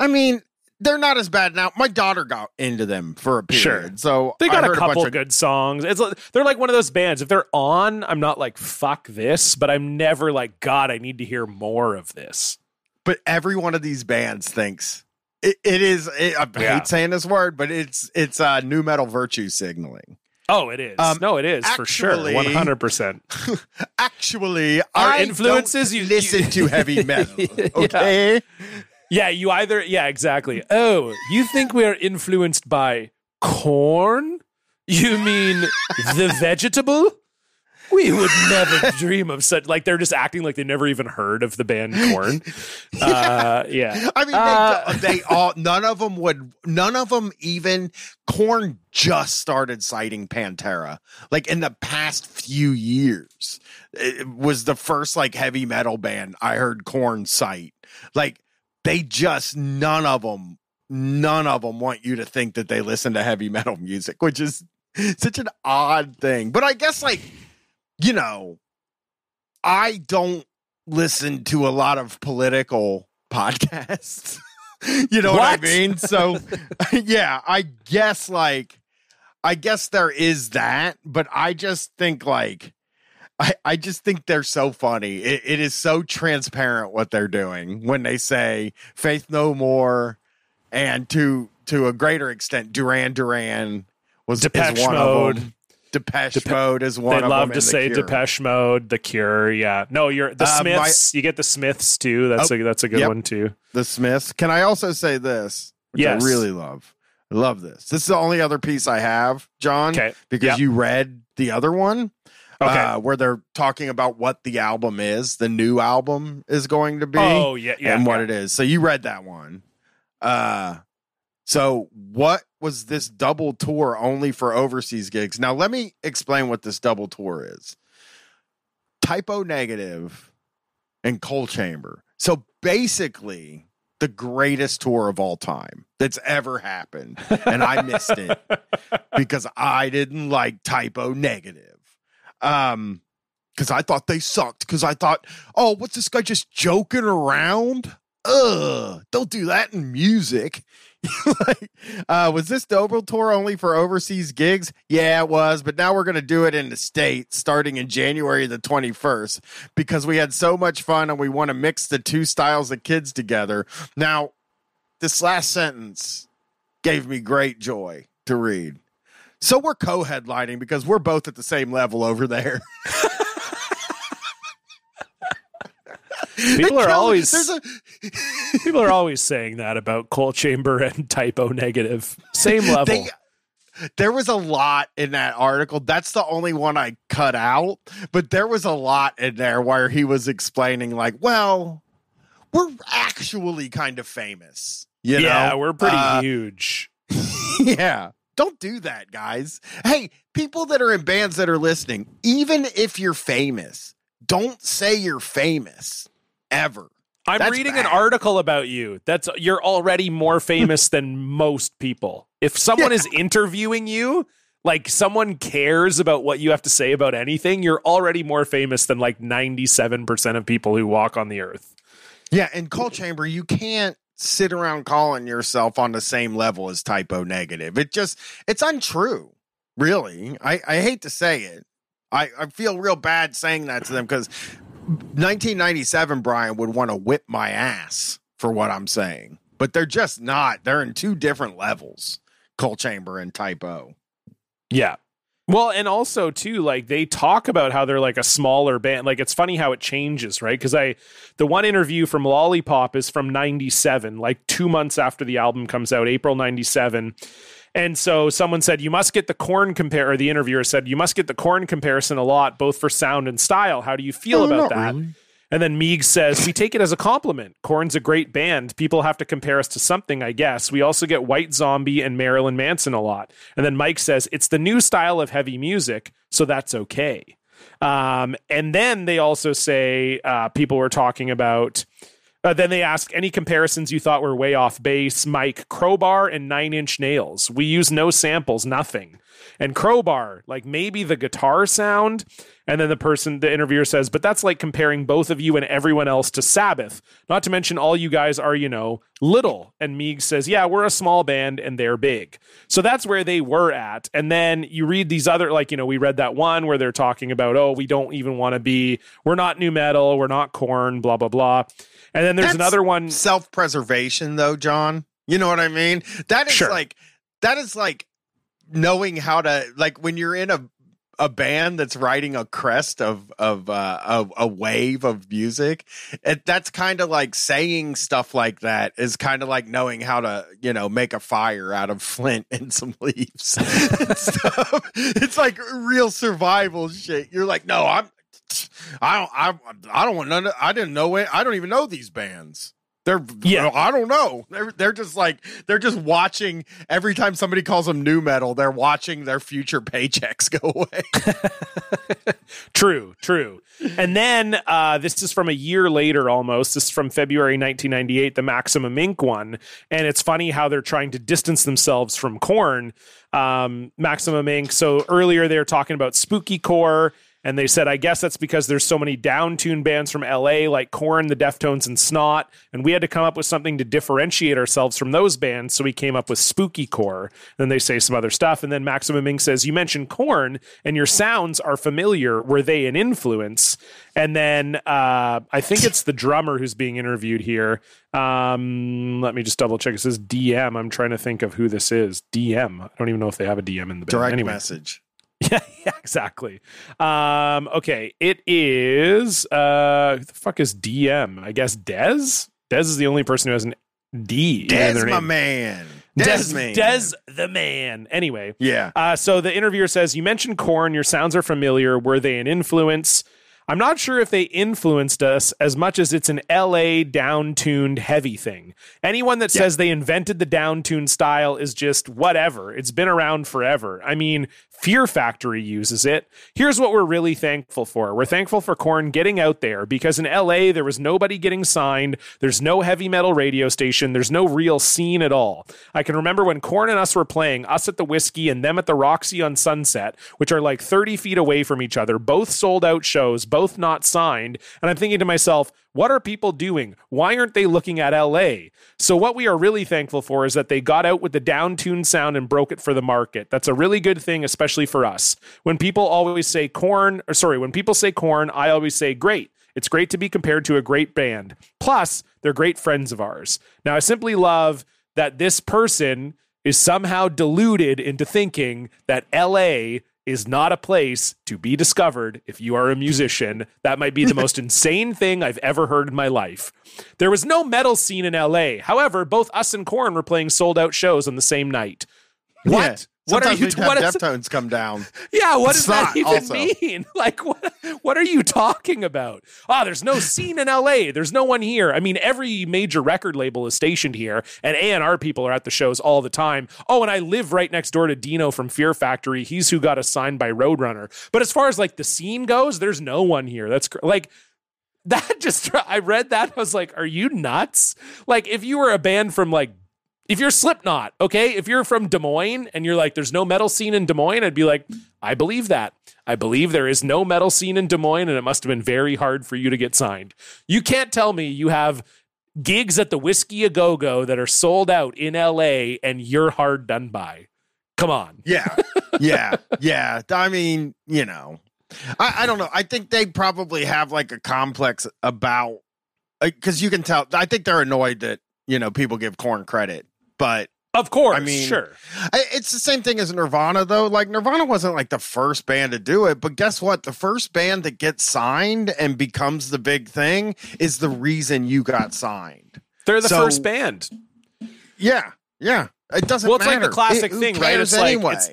I mean, they're not as bad now. My daughter got into them for a period, Sure. so They I got a couple bunch of- good songs. It's like- they're like one of those bands. If they're on, I'm not like fuck this, but I'm never like God. I need to hear more of this. But every one of these bands thinks it, it is. It, I Yeah. hate saying this word, but it's it's uh, nu metal virtue signaling. Oh, it is. Um, no, it is for sure. One hundred percent. Actually, Our I influences, you- listen you- to heavy metal. Yeah. Okay, Yeah, you either yeah, exactly. Oh, you think we're influenced by Korn? You mean the vegetable? We would never dream of such like they're just acting like they never even heard of the band Korn. Uh, yeah. I mean, Uh, they, they all none of them would. None of them even. Korn just started citing Pantera, like in the past few years. It was the first like heavy metal band I heard Korn cite. Like they just none of them, none of them want you to think that they listen to heavy metal music, which is such an odd thing. But I guess like you know, I don't listen to a lot of political podcasts. you know what? I mean? So, yeah, I guess like, I guess there is that, but I just think like, I, I just think they're so funny. It, it is so transparent what they're doing when they say faith no more, and to to a greater extent, Duran Duran was is one Mode. of them. Depeche Depe- Mode is one They of love them. to The say Cure. Depeche Mode, The Cure. Yeah. No, you're the Uh, my- Smiths. you get the Smiths too. That's Oh, a that's a good yep. one too. the Smiths. Can I also say this? Which Yes. I really love. I love this. This is the only other piece I have, John, Okay. because Yep. you read the other one. Okay. uh, where they're talking about what the album is, the new album is going to be, oh yeah, yeah. and what yeah. it is. So you read that one. Uh, so what was this double tour only for overseas gigs? Now let me explain what this double tour is. Type O Negative and Coal Chamber. So basically, the greatest tour of all time that's ever happened, and I missed it because I didn't like Type O Negative. Um, because I thought they sucked. Because I thought, oh, what's this guy just joking around? Ugh, don't do that in music. like, uh, was this the double tour only for overseas gigs? Yeah, it was, but now we're going to do it in the States starting in January the 21st because we had so much fun and we want to mix the two styles of kids together. Now, this last sentence gave me great joy to read. So we're co headlining because we're both at the same level over there. People are always a people are always saying that about Coal Chamber and Type O Negative. Same level. They, there was a lot in that article. That's the only one I cut out, but there was a lot in there where he was explaining, like, well, we're actually kind of famous. You yeah, know? we're pretty Uh, huge. yeah. Don't do that, guys. Hey, people that are in bands that are listening, even if you're famous, don't say you're famous ever. I'm that's reading bad. an article about you. That's you're already more famous than most people. If someone is interviewing you, like someone cares about what you have to say about anything, you're already more famous than like 97% of people who walk on the earth. Yeah, and Coal Chamber, you can't sit around calling yourself on the same level as Type O Negative. It just it's untrue. Really. I, I hate to say it. I, I feel real bad saying that to them because 1997 Bryan would want to whip my ass for what I'm saying. But they're just not. They're in two different levels. Coal chamber and Type O. Yeah. Well, and also too, like they talk about how they're like a smaller band. Like it's funny how it changes, right? Because I, the one interview from Lollipop is from '97, like two months after the album comes out, April '97. And so someone said you must get the Korn compare. Or the interviewer said you must get the Korn comparison a lot, both for sound and style. How do you feel Oh, about that? really. And then Meeg says, We take it as a compliment. Korn's a great band. People have to compare us to something, I guess. We also get White Zombie and Marilyn Manson a lot. And then Mike says, It's the new style of heavy music, so that's okay. Um, and then they also say, uh, people were talking about. Uh, then they ask any comparisons you thought were way off base. Mike Crowbar and Nine Inch Nails. We use no samples, nothing. And Crowbar, like maybe the guitar sound. And then the person, the interviewer says, but that's like comparing both of you and everyone else to Sabbath. Not to mention all you guys are, you know, little. And Meeg says, yeah, we're a small band and they're big. So that's where they were at. And then you read these other, like, you know, we read that one where they're talking about, oh, we don't even want to be, we're not nu metal, we're not Korn, blah, blah, blah. And then there's That's another one. Self preservation, though, John. You know what I mean? That is Sure. like that is like knowing how to like when you're in a a band that's riding a crest of of uh, a, a wave of music. It, that's kind of like saying stuff like that is kind of like knowing how to you know make a fire out of flint and some leaves. and. It's like real survival shit. You're like, no, I'm. I don't. I. I don't want none. Of, I didn't know it. I don't even know these bands. They're. Yeah. I don't know. They're. They're just like. They're just watching. Every time somebody calls them nu metal, they're watching their future paychecks go away. True, true. And then uh, this is from a year later almost. This is from February 1998, the Maximum Ink one. And it's funny how they're trying to distance themselves from Korn, um, Maximum Ink So earlier they were talking about Spooky Core. And they said, I guess that's because there's so many downtune bands from LA like Korn, the Deftones, and Snot. And we had to come up with something to differentiate ourselves from those bands. So we came up with Spooky Core. Then they say some other stuff. And then Maximum Ink says, You mentioned Korn and your sounds are familiar. Were they an influence? And then uh, I think it's the drummer who's being interviewed here. Um, let me just double check. It says DM. I'm trying to think of who this is. DM. I don't even know if they have a DM in the band. Direct anyway. message. Yeah, yeah, exactly. Um, okay, it is uh who the fuck is DM? I guess Dez? Dez is the only person who has an D in Des, their my man. Desman. Des the man. Anyway, Yeah. uh, so the interviewer says, You mentioned Korn, your sounds are familiar. Were they an influence? I'm not sure if they influenced us as much as it's an LA downtuned heavy thing. Anyone that says they invented the down tuned style is just whatever. It's been around forever. I mean, Fear Factory uses it. Here's what we're really thankful for we're thankful for Korn getting out there because in LA, there was nobody getting signed. There's no heavy metal radio station. There's no real scene at all. I can remember when Korn and us were playing, us at the Whisky and them at the Roxy on Sunset, which are like 30 feet away from each other, both sold out shows, both not signed. And I'm thinking to myself, what are people doing? Why aren't they looking at LA? So, what we are really thankful for is that they got out with the down tuned sound and broke it for the market. That's a really good thing, especially for us. When people always say Korn, or sorry, when people say Korn, I always say great. It's great to be compared to a great band. Plus, they're great friends of ours. Now, I simply love that this person is somehow deluded into thinking that LA is not a place to be discovered if you are a musician. That might be the most insane thing I've ever heard in my life. There was no metal scene in LA. However, both us and Korn were playing sold out shows on the same night. What? What are you? we'd What Deftones come down. yeah, what It's does that even also. mean? Like, what? What are you talking about? Ah, there's no scene in LA. There's no one here. I mean, every major record label is stationed here, and A and R people are at the shows all the time. Oh, and I live right next door to Dino from Fear Factory. He's who got assigned by Roadrunner. But as far as like the scene goes, there's no one here. That's cr- like. That just, I read that. I was like, are you nuts? Like, if you were a band from like if you're Slipknot, okay, if you're from Des Moines and you're like, there's no metal scene in Des Moines, I'd be like, I believe that. I believe there is no metal scene in Des Moines, and it must have been very hard for you to get signed. You can't tell me you have gigs at the Whisky A Go Go that are sold out in LA and you're hard done by. Come on. Yeah. Yeah. Yeah. I mean, you know, I, I don't know. I think they probably have like a complex about because you can tell. I think they're annoyed that, you know, people give Korn credit. But Of course, I mean- sure. It's the same thing as Nirvana, though. Like, Nirvana wasn't like the first band to do it. But guess what? The first band that gets signed and becomes the big thing is the reason you got signed. They're the So- first band. Yeah. Yeah. It doesn't matter. Well, it's like the classic It- thing, right? It's like- it's-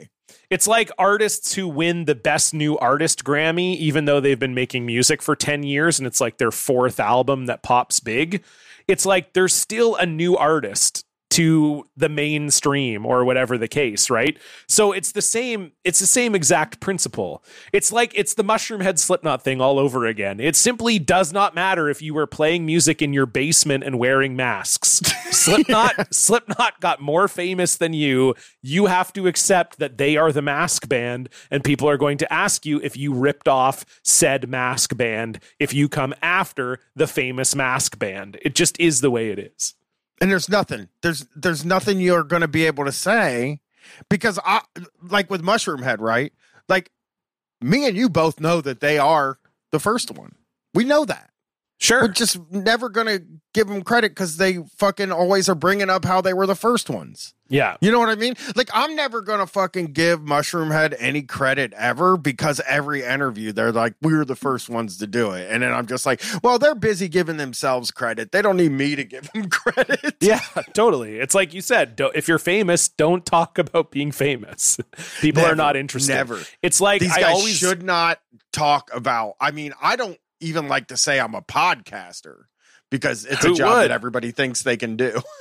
It's like artists who win the best new artist Grammy, even though they've been making music for 10 years and it's like their fourth album that pops big. It's like they're still a new artist to the mainstream or whatever the case, right? So it's the same, it's the same exact principle. It's like it's the Mushroomhead slipknot thing all over again. It simply does not matter if you were playing music in your basement and wearing masks. Slipknot, Slipknot got more famous than you. You have to accept that they are the mask band, and people are going to ask you if you ripped off said mask band if you come after the famous mask band. It just is the way it is. And there's nothing. There's there's nothing you're going to be able to say because i like with Mushroomhead right? Like me and you both know that they are the first one. We know that Sure. we're just never going to give them credit because they fucking always are bringing up how they were the first ones Yeah. you know what i mean like i'm never going to fucking give Mushroomhead any credit ever because every interview they're like we were the first ones to do it and then i'm just like well they're busy giving themselves credit they don't need me to give them credit Yeah, totally. It's like you said, don't, if you're famous, don't talk about being famous. People are not interested. never. It's like these I always should not talk about i mean i don't even like to say i'm a podcaster because it's Who a job would? that everybody thinks they can do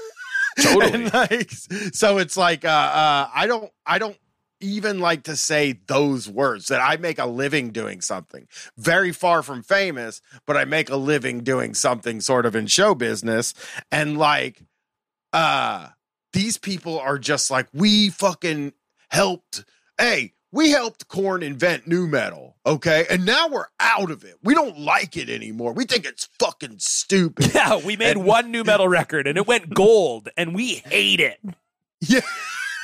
Totally. Like, so it's like uh, uh i don't i don't even like to say those words that i make a living doing something very far from famous but i make a living doing something sort of in show business and like uh these people are just like we fucking helped hey we helped Korn invent nu metal okay? And now we're out of it. We don't like it anymore. We think it's fucking stupid. Yeah, we made And- one nu metal record and it went gold and we hate it. yeah.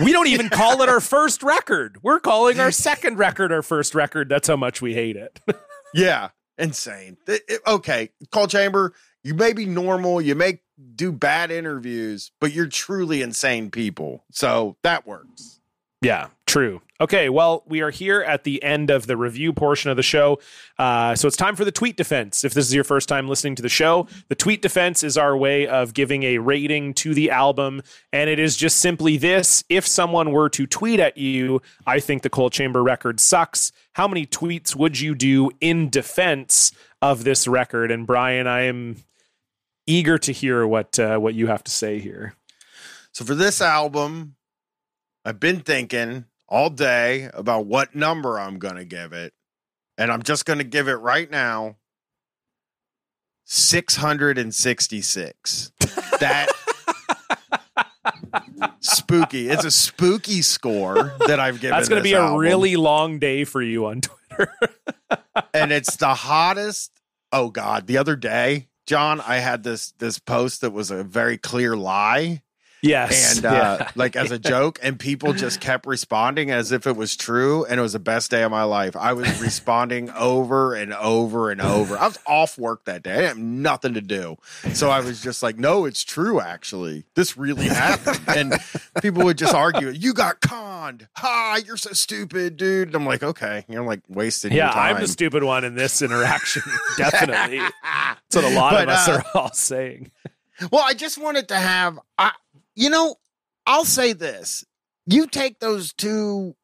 We don't even call it our first record. We're calling our second record our first record. That's how much we hate it. yeah insane. It- it- okay Coal Chamber you may be normal you may do bad interviews but you're truly insane people. So that works. Yeah, True. Okay, well, we are here at the end of the review portion of the show. Uh, so it's time for the tweet defense. If this is your first time listening to the show, the tweet defense is our way of giving a rating to the album. And it is just simply this if someone were to tweet at you, I think the Coal Chamber record sucks, how many tweets would you do in defense of this record? And Bryan, I am eager to hear what uh, what you have to say here. So for this album, I've been thinking all day about what number I'm going to give it. And I'm just going to give it right now 666. That spooky. It's a spooky score that I've given. That's going to be a album. really long day for you on Twitter. and it's the hottest. Oh God! The other day, John, I had this this post that was a very clear lie, yes. and uh, like as a joke, and people just kept responding as if it was true, and it was the best day of my life. I was responding over and over and over. I was off work that day. I had nothing to do, so I was just like, "No, it's true. Actually, this really happened." And people would just argue, "You got conned. Ha! You're so stupid, dude." And I'm like, "Okay, you're like wasting yeah, your time." Yeah, I'm the stupid one in this interaction. Definitely. That's what a lot But, of us uh, are all saying. Well, I just wanted to have, I, you know, I'll say this: you take those two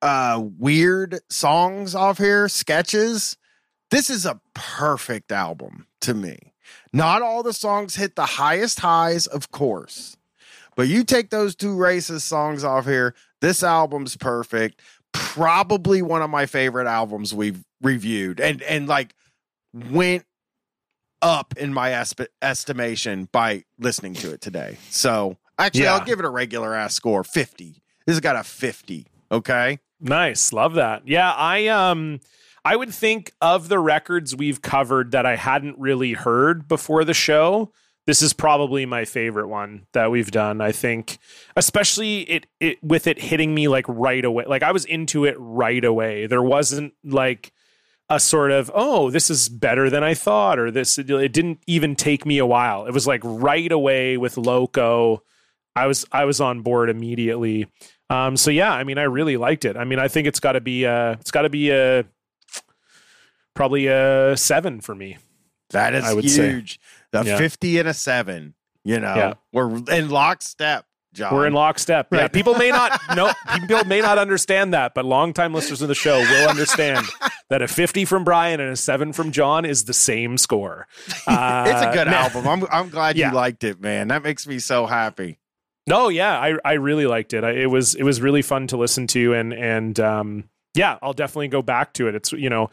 uh weird songs off here, sketches. This is a perfect album to me. Not all the songs hit the highest highs, of course, but you take those two racist songs off here. This album's perfect. Probably one of my favorite albums we've reviewed, and and like went up in my esp- estimation by listening to it today. So actually, Yeah. I'll give it a regular ass score, fifty. This has got a fifty. Okay, Nice. Love that. Yeah, I um I would think of the records we've covered that I hadn't really heard before the show. This is probably my favorite one that we've done. I think, especially it, it with it hitting me like right away. Like I was into it right away. There wasn't like a sort of oh this is better than I thought or this it didn't even take me a while. It was like right away with Loco. I was I was on board immediately. Um, so yeah, I mean, I really liked it. I mean, I think it's got to be uh it's got to be a probably a seven for me. that is I would say. huge. The Yeah. fifty and a seven. You know, Yeah. we're in lockstep, John. We're in lockstep. Yeah, people may not know, people may not understand that, but longtime listeners of the show will understand that a fifty from Bryan and a seven from John is the same score. Uh, it's a good now- album. I'm I'm glad Yeah. you liked it, man. That makes me so happy. No, yeah, I I really liked it. I, it was it was really fun to listen to, and and um, yeah, I'll definitely go back to it. It's you know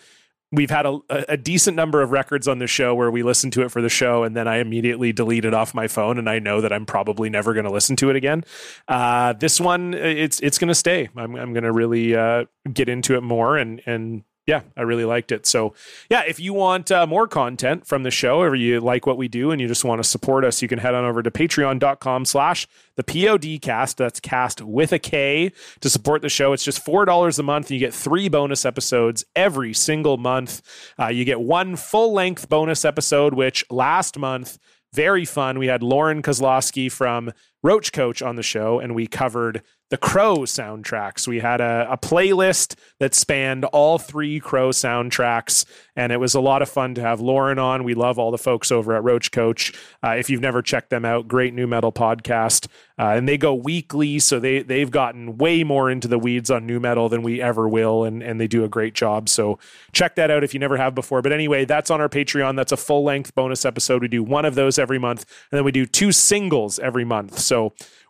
we've had a, a decent number of records on the show where we listen to it for the show, and then I immediately delete it off my phone, and I know that I'm probably never going to listen to it again. Uh, this one, it's it's going to stay. I'm I'm going to really uh, get into it more, and and yeah, I really liked it. So, yeah, if you want uh, more content from the show or you like what we do and you just want to support us, you can head on over to patreon.com slash the PODKAST. That's cast with a K to support the show. It's just $4 a month. You get three bonus episodes every single month. Uh, you get one full length bonus episode, which last month, very fun. We had Lorin Kozlowski from Roach Koach on the show, and we covered the Crow soundtracks. We had a, a playlist that spanned all three Crow soundtracks, and it was a lot of fun to have Lorin on. We love all the folks over at Roach Koach. Uh, if you've never checked them out, great nu metal podcast, uh, and they go weekly, so they they've gotten way more into the weeds on nu metal than we ever will, and and they do a great job. So check that out if you never have before. But anyway, that's on our Patreon. That's a full length bonus episode. We do one of those every month, and then we do two singles every month. So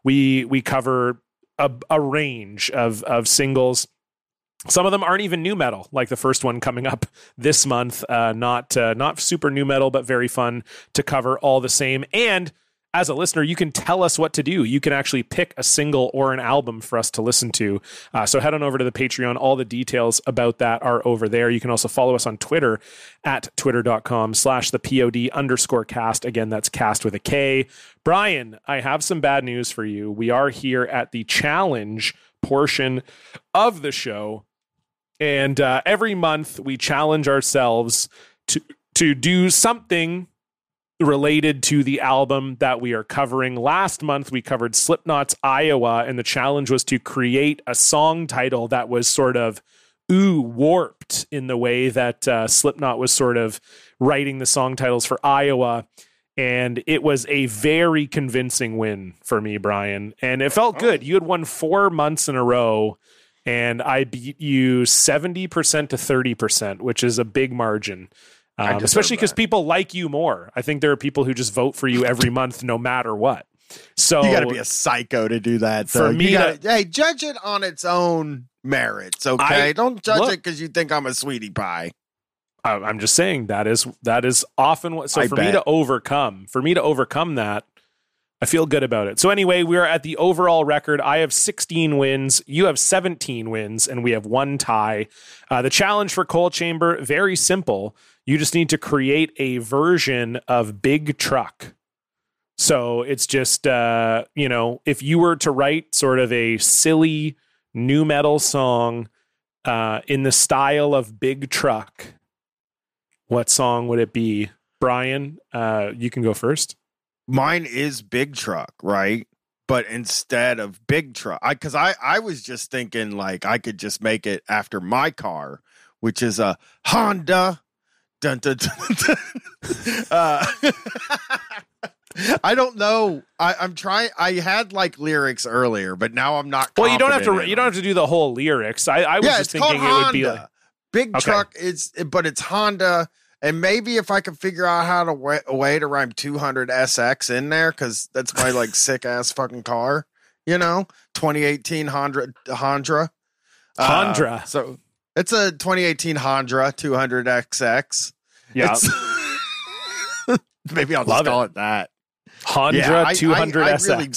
we we cover a, a range of of singles. Some of them aren't even nu metal, like the first one coming up this month. Uh, not uh, not super nu metal, but very fun to cover all the same. And as a listener, you can tell us what to do. You can actually pick a single or an album for us to listen to. Uh, so head on over to the Patreon. All the details about that are over there. You can also follow us on Twitter at twitter.com slash the pod underscore cast. Again, that's cast with a K. Bryan, I have some bad news for you. We are here at the challenge portion of the show. And uh, every month we challenge ourselves to to do something related to the album that we are covering. Last month, we covered Slipknot's Iowa, and the challenge was to create a song title that was sort of ooh warped in the way that uh, Slipknot was sort of writing the song titles for Iowa. And it was a very convincing win for me, Bryan. And it felt good. You had won four months in a row, and I beat you 70% to 30%, which is a big margin. Um, especially because people like you more. I think there are people who just vote for you every month, no matter what. So You got to be a psycho to do that. For me You gotta- to- hey, judge it on its own merits. Okay, I- don't judge look- it because you think I'm a sweetie pie. I- I'm just saying that is that is often what. So I for me to overcome, for me to overcome that, I feel good about it. So anyway, we are at the overall record. I have 16 wins. You have 17 wins, and we have one tie. Uh, the challenge for Coal Chamber very simple. You just need to create a version of Big Truck. So it's just uh, you know, if you were to write sort of a silly nu metal song uh, in the style of Big Truck, what song would it be? Bryan, uh, you can go first. Mine is big truck, right? But instead of big truck, I because I I was just thinking like I could just make it after my car, which is a Honda. Dun, dun, dun, uh, I don't know. I, I'm trying. I had like lyrics earlier, but now I'm not. Well, you don't have to. You don't have to do the whole lyrics. I, I was yeah, just thinking it would be like big Okay. truck. It's but it's Honda, and maybe if I could figure out how to wa- a way to rhyme 200 SX in there, because that's my like sick ass fucking car. You know, 2018 Honda Honda. Uh, Honda. so it's a 2018 Honda 200 XX. yeah, maybe I'll Love just call it that. Honda yeah, I- I- 200 I SX. really-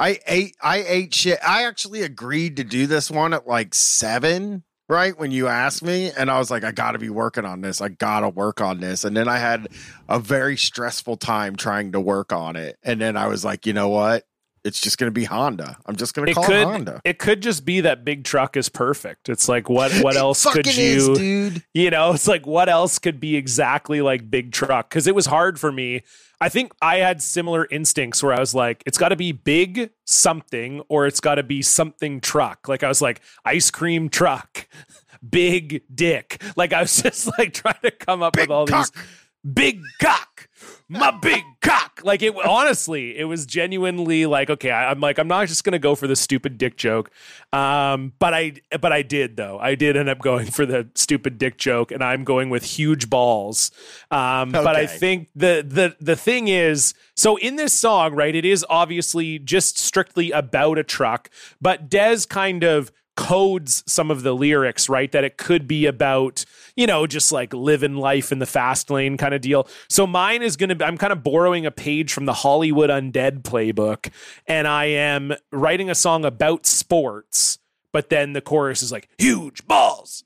I ate I ate shit. I actually agreed to do this one at like seven, right? When you asked me, and I was like, I gotta be working on this. I gotta work on this. And then I had a very stressful time trying to work on it. And then I was like, you know what? It's just gonna be Honda. I'm just gonna it call could it Honda. it could just be that big truck is perfect. It's like what what else could you is, dude? you know it's like what else could be exactly like big truck because it was hard for me i think i had similar instincts where i was like it's got to be big something or it's got to be something truck like i was like ice cream truck big dick like i was just like trying to come up Big with all cock. these big cock. My big cock. Like it honestly it was genuinely like okay I, i'm like i'm not just gonna go for the stupid dick joke. Um but i but i did though. I did end up going for the stupid dick joke and i'm going with huge balls. Um but i think the the the thing is so in this song right it is obviously just strictly about a truck but Dez kind of codes some of the lyrics, right? That it could be about, you know, just like living life in the fast lane kind of deal. So mine is going to be, I'm kind of borrowing a page from the Hollywood Undead playbook, and I am writing a song about sports, but then the chorus is like, huge balls.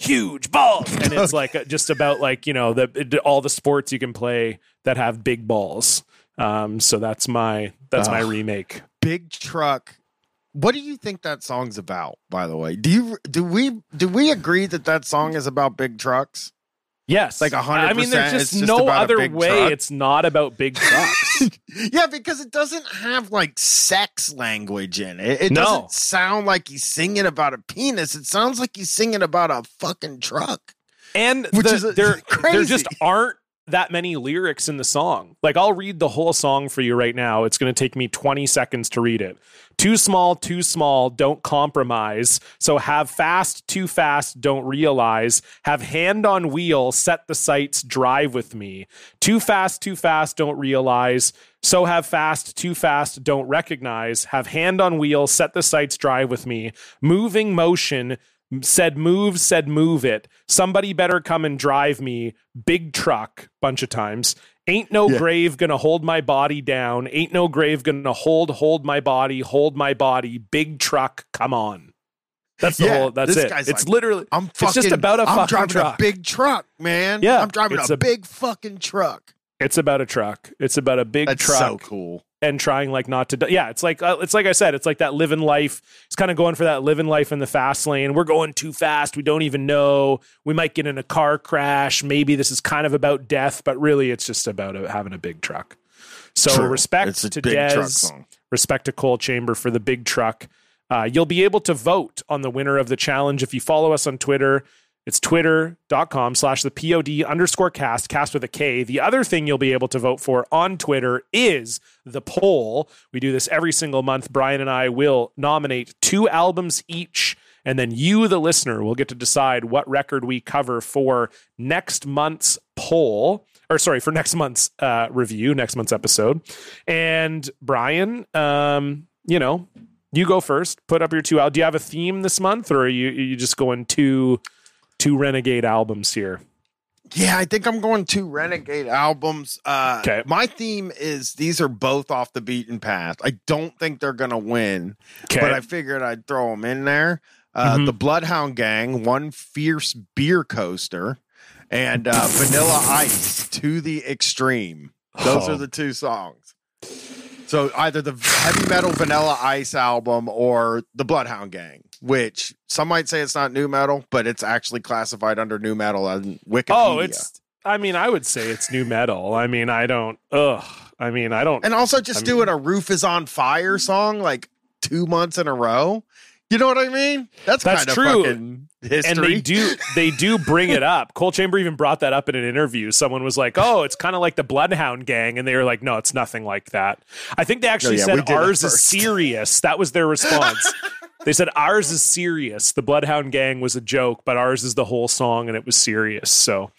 Huge balls, and it's like uh, just about like you know the all the sports you can play that have big balls. Um, so that's my that's my remake. Big truck. What do you think that song's about? By the way, do you do we do we agree that that song is about big trucks? Yes, Like a 100%, I mean, there's just just no other way. truck. It's not about big trucks. yeah, because it doesn't have like sex language in it. It No. doesn't sound like he's singing about a penis. It sounds like he's singing about a fucking truck. and Which the- is a- there, there just aren't that many lyrics in the song. Like I'll read the whole song for you right now. It's going to take me 20 seconds to read it. Too small, too small, don't compromise. So have fast, too fast, don't realize. Have hand on wheel, set the sights, drive with me. Too fast, too fast, don't realize. So have fast, too fast, don't recognize. Have hand on wheel, set the sights, drive with me. Moving motion, said move, said move it. Somebody better come and drive me. Big truck, bunch of times. Ain't no Yeah. grave gonna hold my body down. Ain't no grave gonna hold, hold my body, hold my body. Big truck, come on. That's the Yeah, whole. That's it. It's like, literally. I'm fucking. It's just about a I'm fucking driving truck. a big truck, man. Yeah, I'm driving a, a- big fucking truck. It's about a truck. It's about a big That's truck. so cool. And trying like not to die. yeah it's like uh, it's like i said it's like that living life it's kind of going for that living life in the fast lane we're going too fast we don't even know we might get in a car crash maybe this is kind of about death but really it's just about uh, having a big truck so True. respect to Dez, respect to Coal Chamber for the big truck. Uh, you'll be able to vote on the winner of the challenge if you follow us on Twitter. It's twitter.com slash the pod underscore cast, cast with a K. The other thing you'll be able to vote for on Twitter is the poll. We do this every single month. Bryan and I will nominate two albums each, and then you, the listener, will get to decide what record we cover for next month's poll or sorry, for next month's uh, review, next month's episode. And Bryan, um, you know, you go first. Put up your two out. Do you have a theme this month, or are you are you just going two two renegade albums here? Yeah, I think I'm going to Renegade albums. Uh, Okay. My theme is these are both off the beaten path. I don't think they're going to win, but I figured I'd throw them in there. Uh, Mhm. The Bloodhound Gang, One Fierce Beer Coaster, and uh, Vanilla Ice to the Extreme. Those Oh. are the two songs. So either the heavy metal Vanilla Ice album or the Bloodhound Gang, which some might say it's not nu metal, but it's actually classified under nu metal on Wikipedia. oh, it's. I mean, I would say it's nu metal. I mean, I don't. Ugh. I mean, I don't. and also just I doing a roof is on fire song like two months in a row. You know what I mean? That's, That's kind of true. fucking history. and they do they do bring it up. Coal Chamber even brought that up in an interview. Someone was like, "Oh, it's kind of like the Bloodhound Gang," and they were like, "No, it's nothing like that." I think they actually yeah, said ours is serious. That was their response. they said ours is serious. The Bloodhound Gang was a joke, but ours is the whole song, and it was serious. So.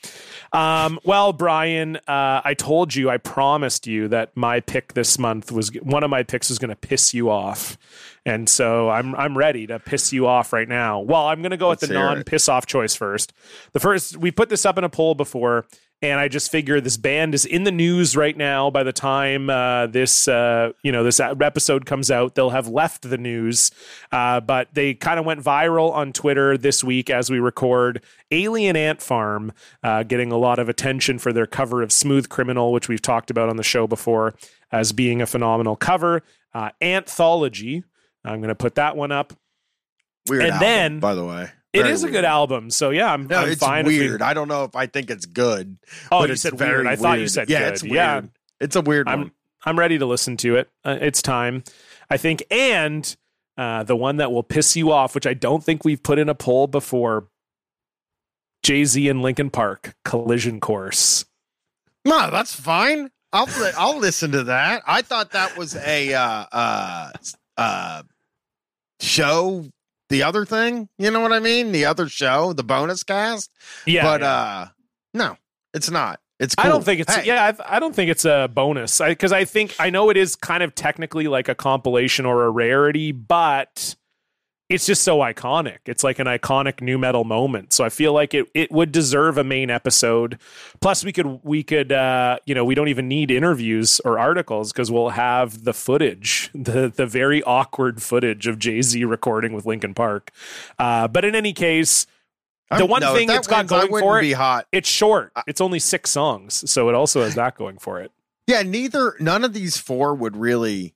Um, well, Bryan, uh, I told you, I promised you that my pick this month was one of my picks was going to piss you off, and so I'm I'm ready to piss you off right now. Well, I'm going to go Let's with the non piss off choice first. The first we put this up in a poll before, and I just figure this band is in the news right now. By the time uh, this uh, you know this episode comes out, they'll have left the news. Uh, but they kind of went viral on Twitter this week as we record. Alien Ant Farm uh, getting a lot of attention for their cover of Smooth Criminal, which we've talked about on the show before as being a phenomenal cover. Uh, Anthology. I'm going to put that one up. weird. and album, then- by the way, It Very is a weird. good album. So yeah, I'm, No, I'm it's fine. if we- weird. I don't know if I think it's good. oh, but you it's said weird. I thought you said yeah, good. It's weird. Yeah, it's a weird I'm one. I'm ready to listen to it. Uh, it's time, I think. And uh, the one that will piss you off, which I don't think we've put in a poll before. Jay Z and Linkin Park collision course. No, that's fine. I'll I'll listen to that. I thought that was a uh uh uh show the other thing. You know what I mean? The other show, the bonus cast. Yeah, but yeah. uh no, it's not. It's I don't think it's Hey, yeah. I, I don't think it's a bonus because I, think I know it is kind of technically like a compilation or a rarity, but it's just so iconic. It's like an iconic nu metal moment. So I feel like it it would deserve a main episode. Plus, we could we could uh, you know we don't even need interviews or articles because we'll have the footage, the the very awkward footage of Jay Z recording with Linkin Park. Uh, but in any case. The I'm- one no, thing that it's got going for it, hot. it's short. It's only six songs, so it also has that going for it. Yeah, neither none of these four would really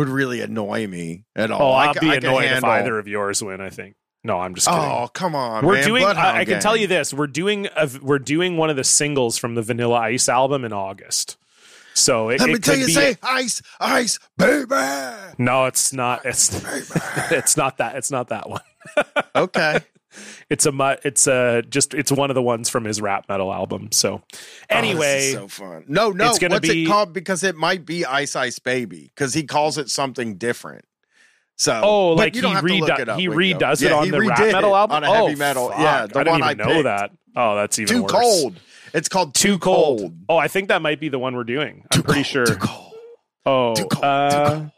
would really annoy me at oh, all. Oh, I'll be I annoyed if either of yours win. I think. No, I'm just kidding. Oh, come on. we're man. doing. Bloodhound I, I can tell you this: we're doing. A, we're doing one of the singles from the Vanilla Ice album in August. So it, Let it me tell you, be. say ice, ice, baby. no, it's not. It's it's not that. It's not that one. Okay. It's a. It's a. Just. It's one of the ones from his rap metal album. So Oh, anyway, is so fun. No, no. It's gonna what's be- it called? Because it might be Ice Ice Baby because he calls it something different. So, Oh, like he don't have to look redo- up, he redoes it Yeah, on the rap metal album on a heavy oh, metal. fuck. Yeah, the I didn't one I even know picked. that. Oh, that's even Too worse. cold. It's called Too cold. Oh, I think that might be the one we're doing. I'm Too pretty cold, sure. Too cold. Oh, Too cold. uh, too cold.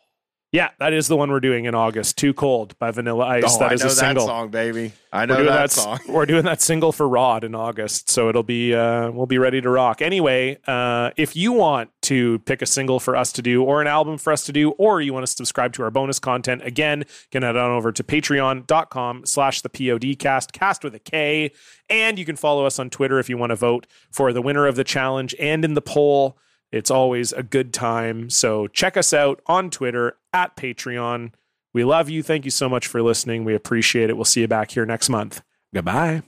Yeah, that is the one we're doing in August. Too cold by Vanilla Ice. Oh, that I is know a that single. song, baby. I know that, that, song. We're doing that single for Rod in August, so it'll be uh, we'll be ready to rock. Anyway, uh, if you want to pick a single for us to do, or an album for us to do, or you want to subscribe to our bonus content, again, you can head on over to Patreon.com/slash the Podcast, cast with a K, and you can follow us on Twitter if you want to vote for the winner of the challenge and in the poll. It's always a good time. So check us out on Twitter at Patreon. We love you. Thank you so much for listening. We appreciate it. We'll see you back here next month. Goodbye.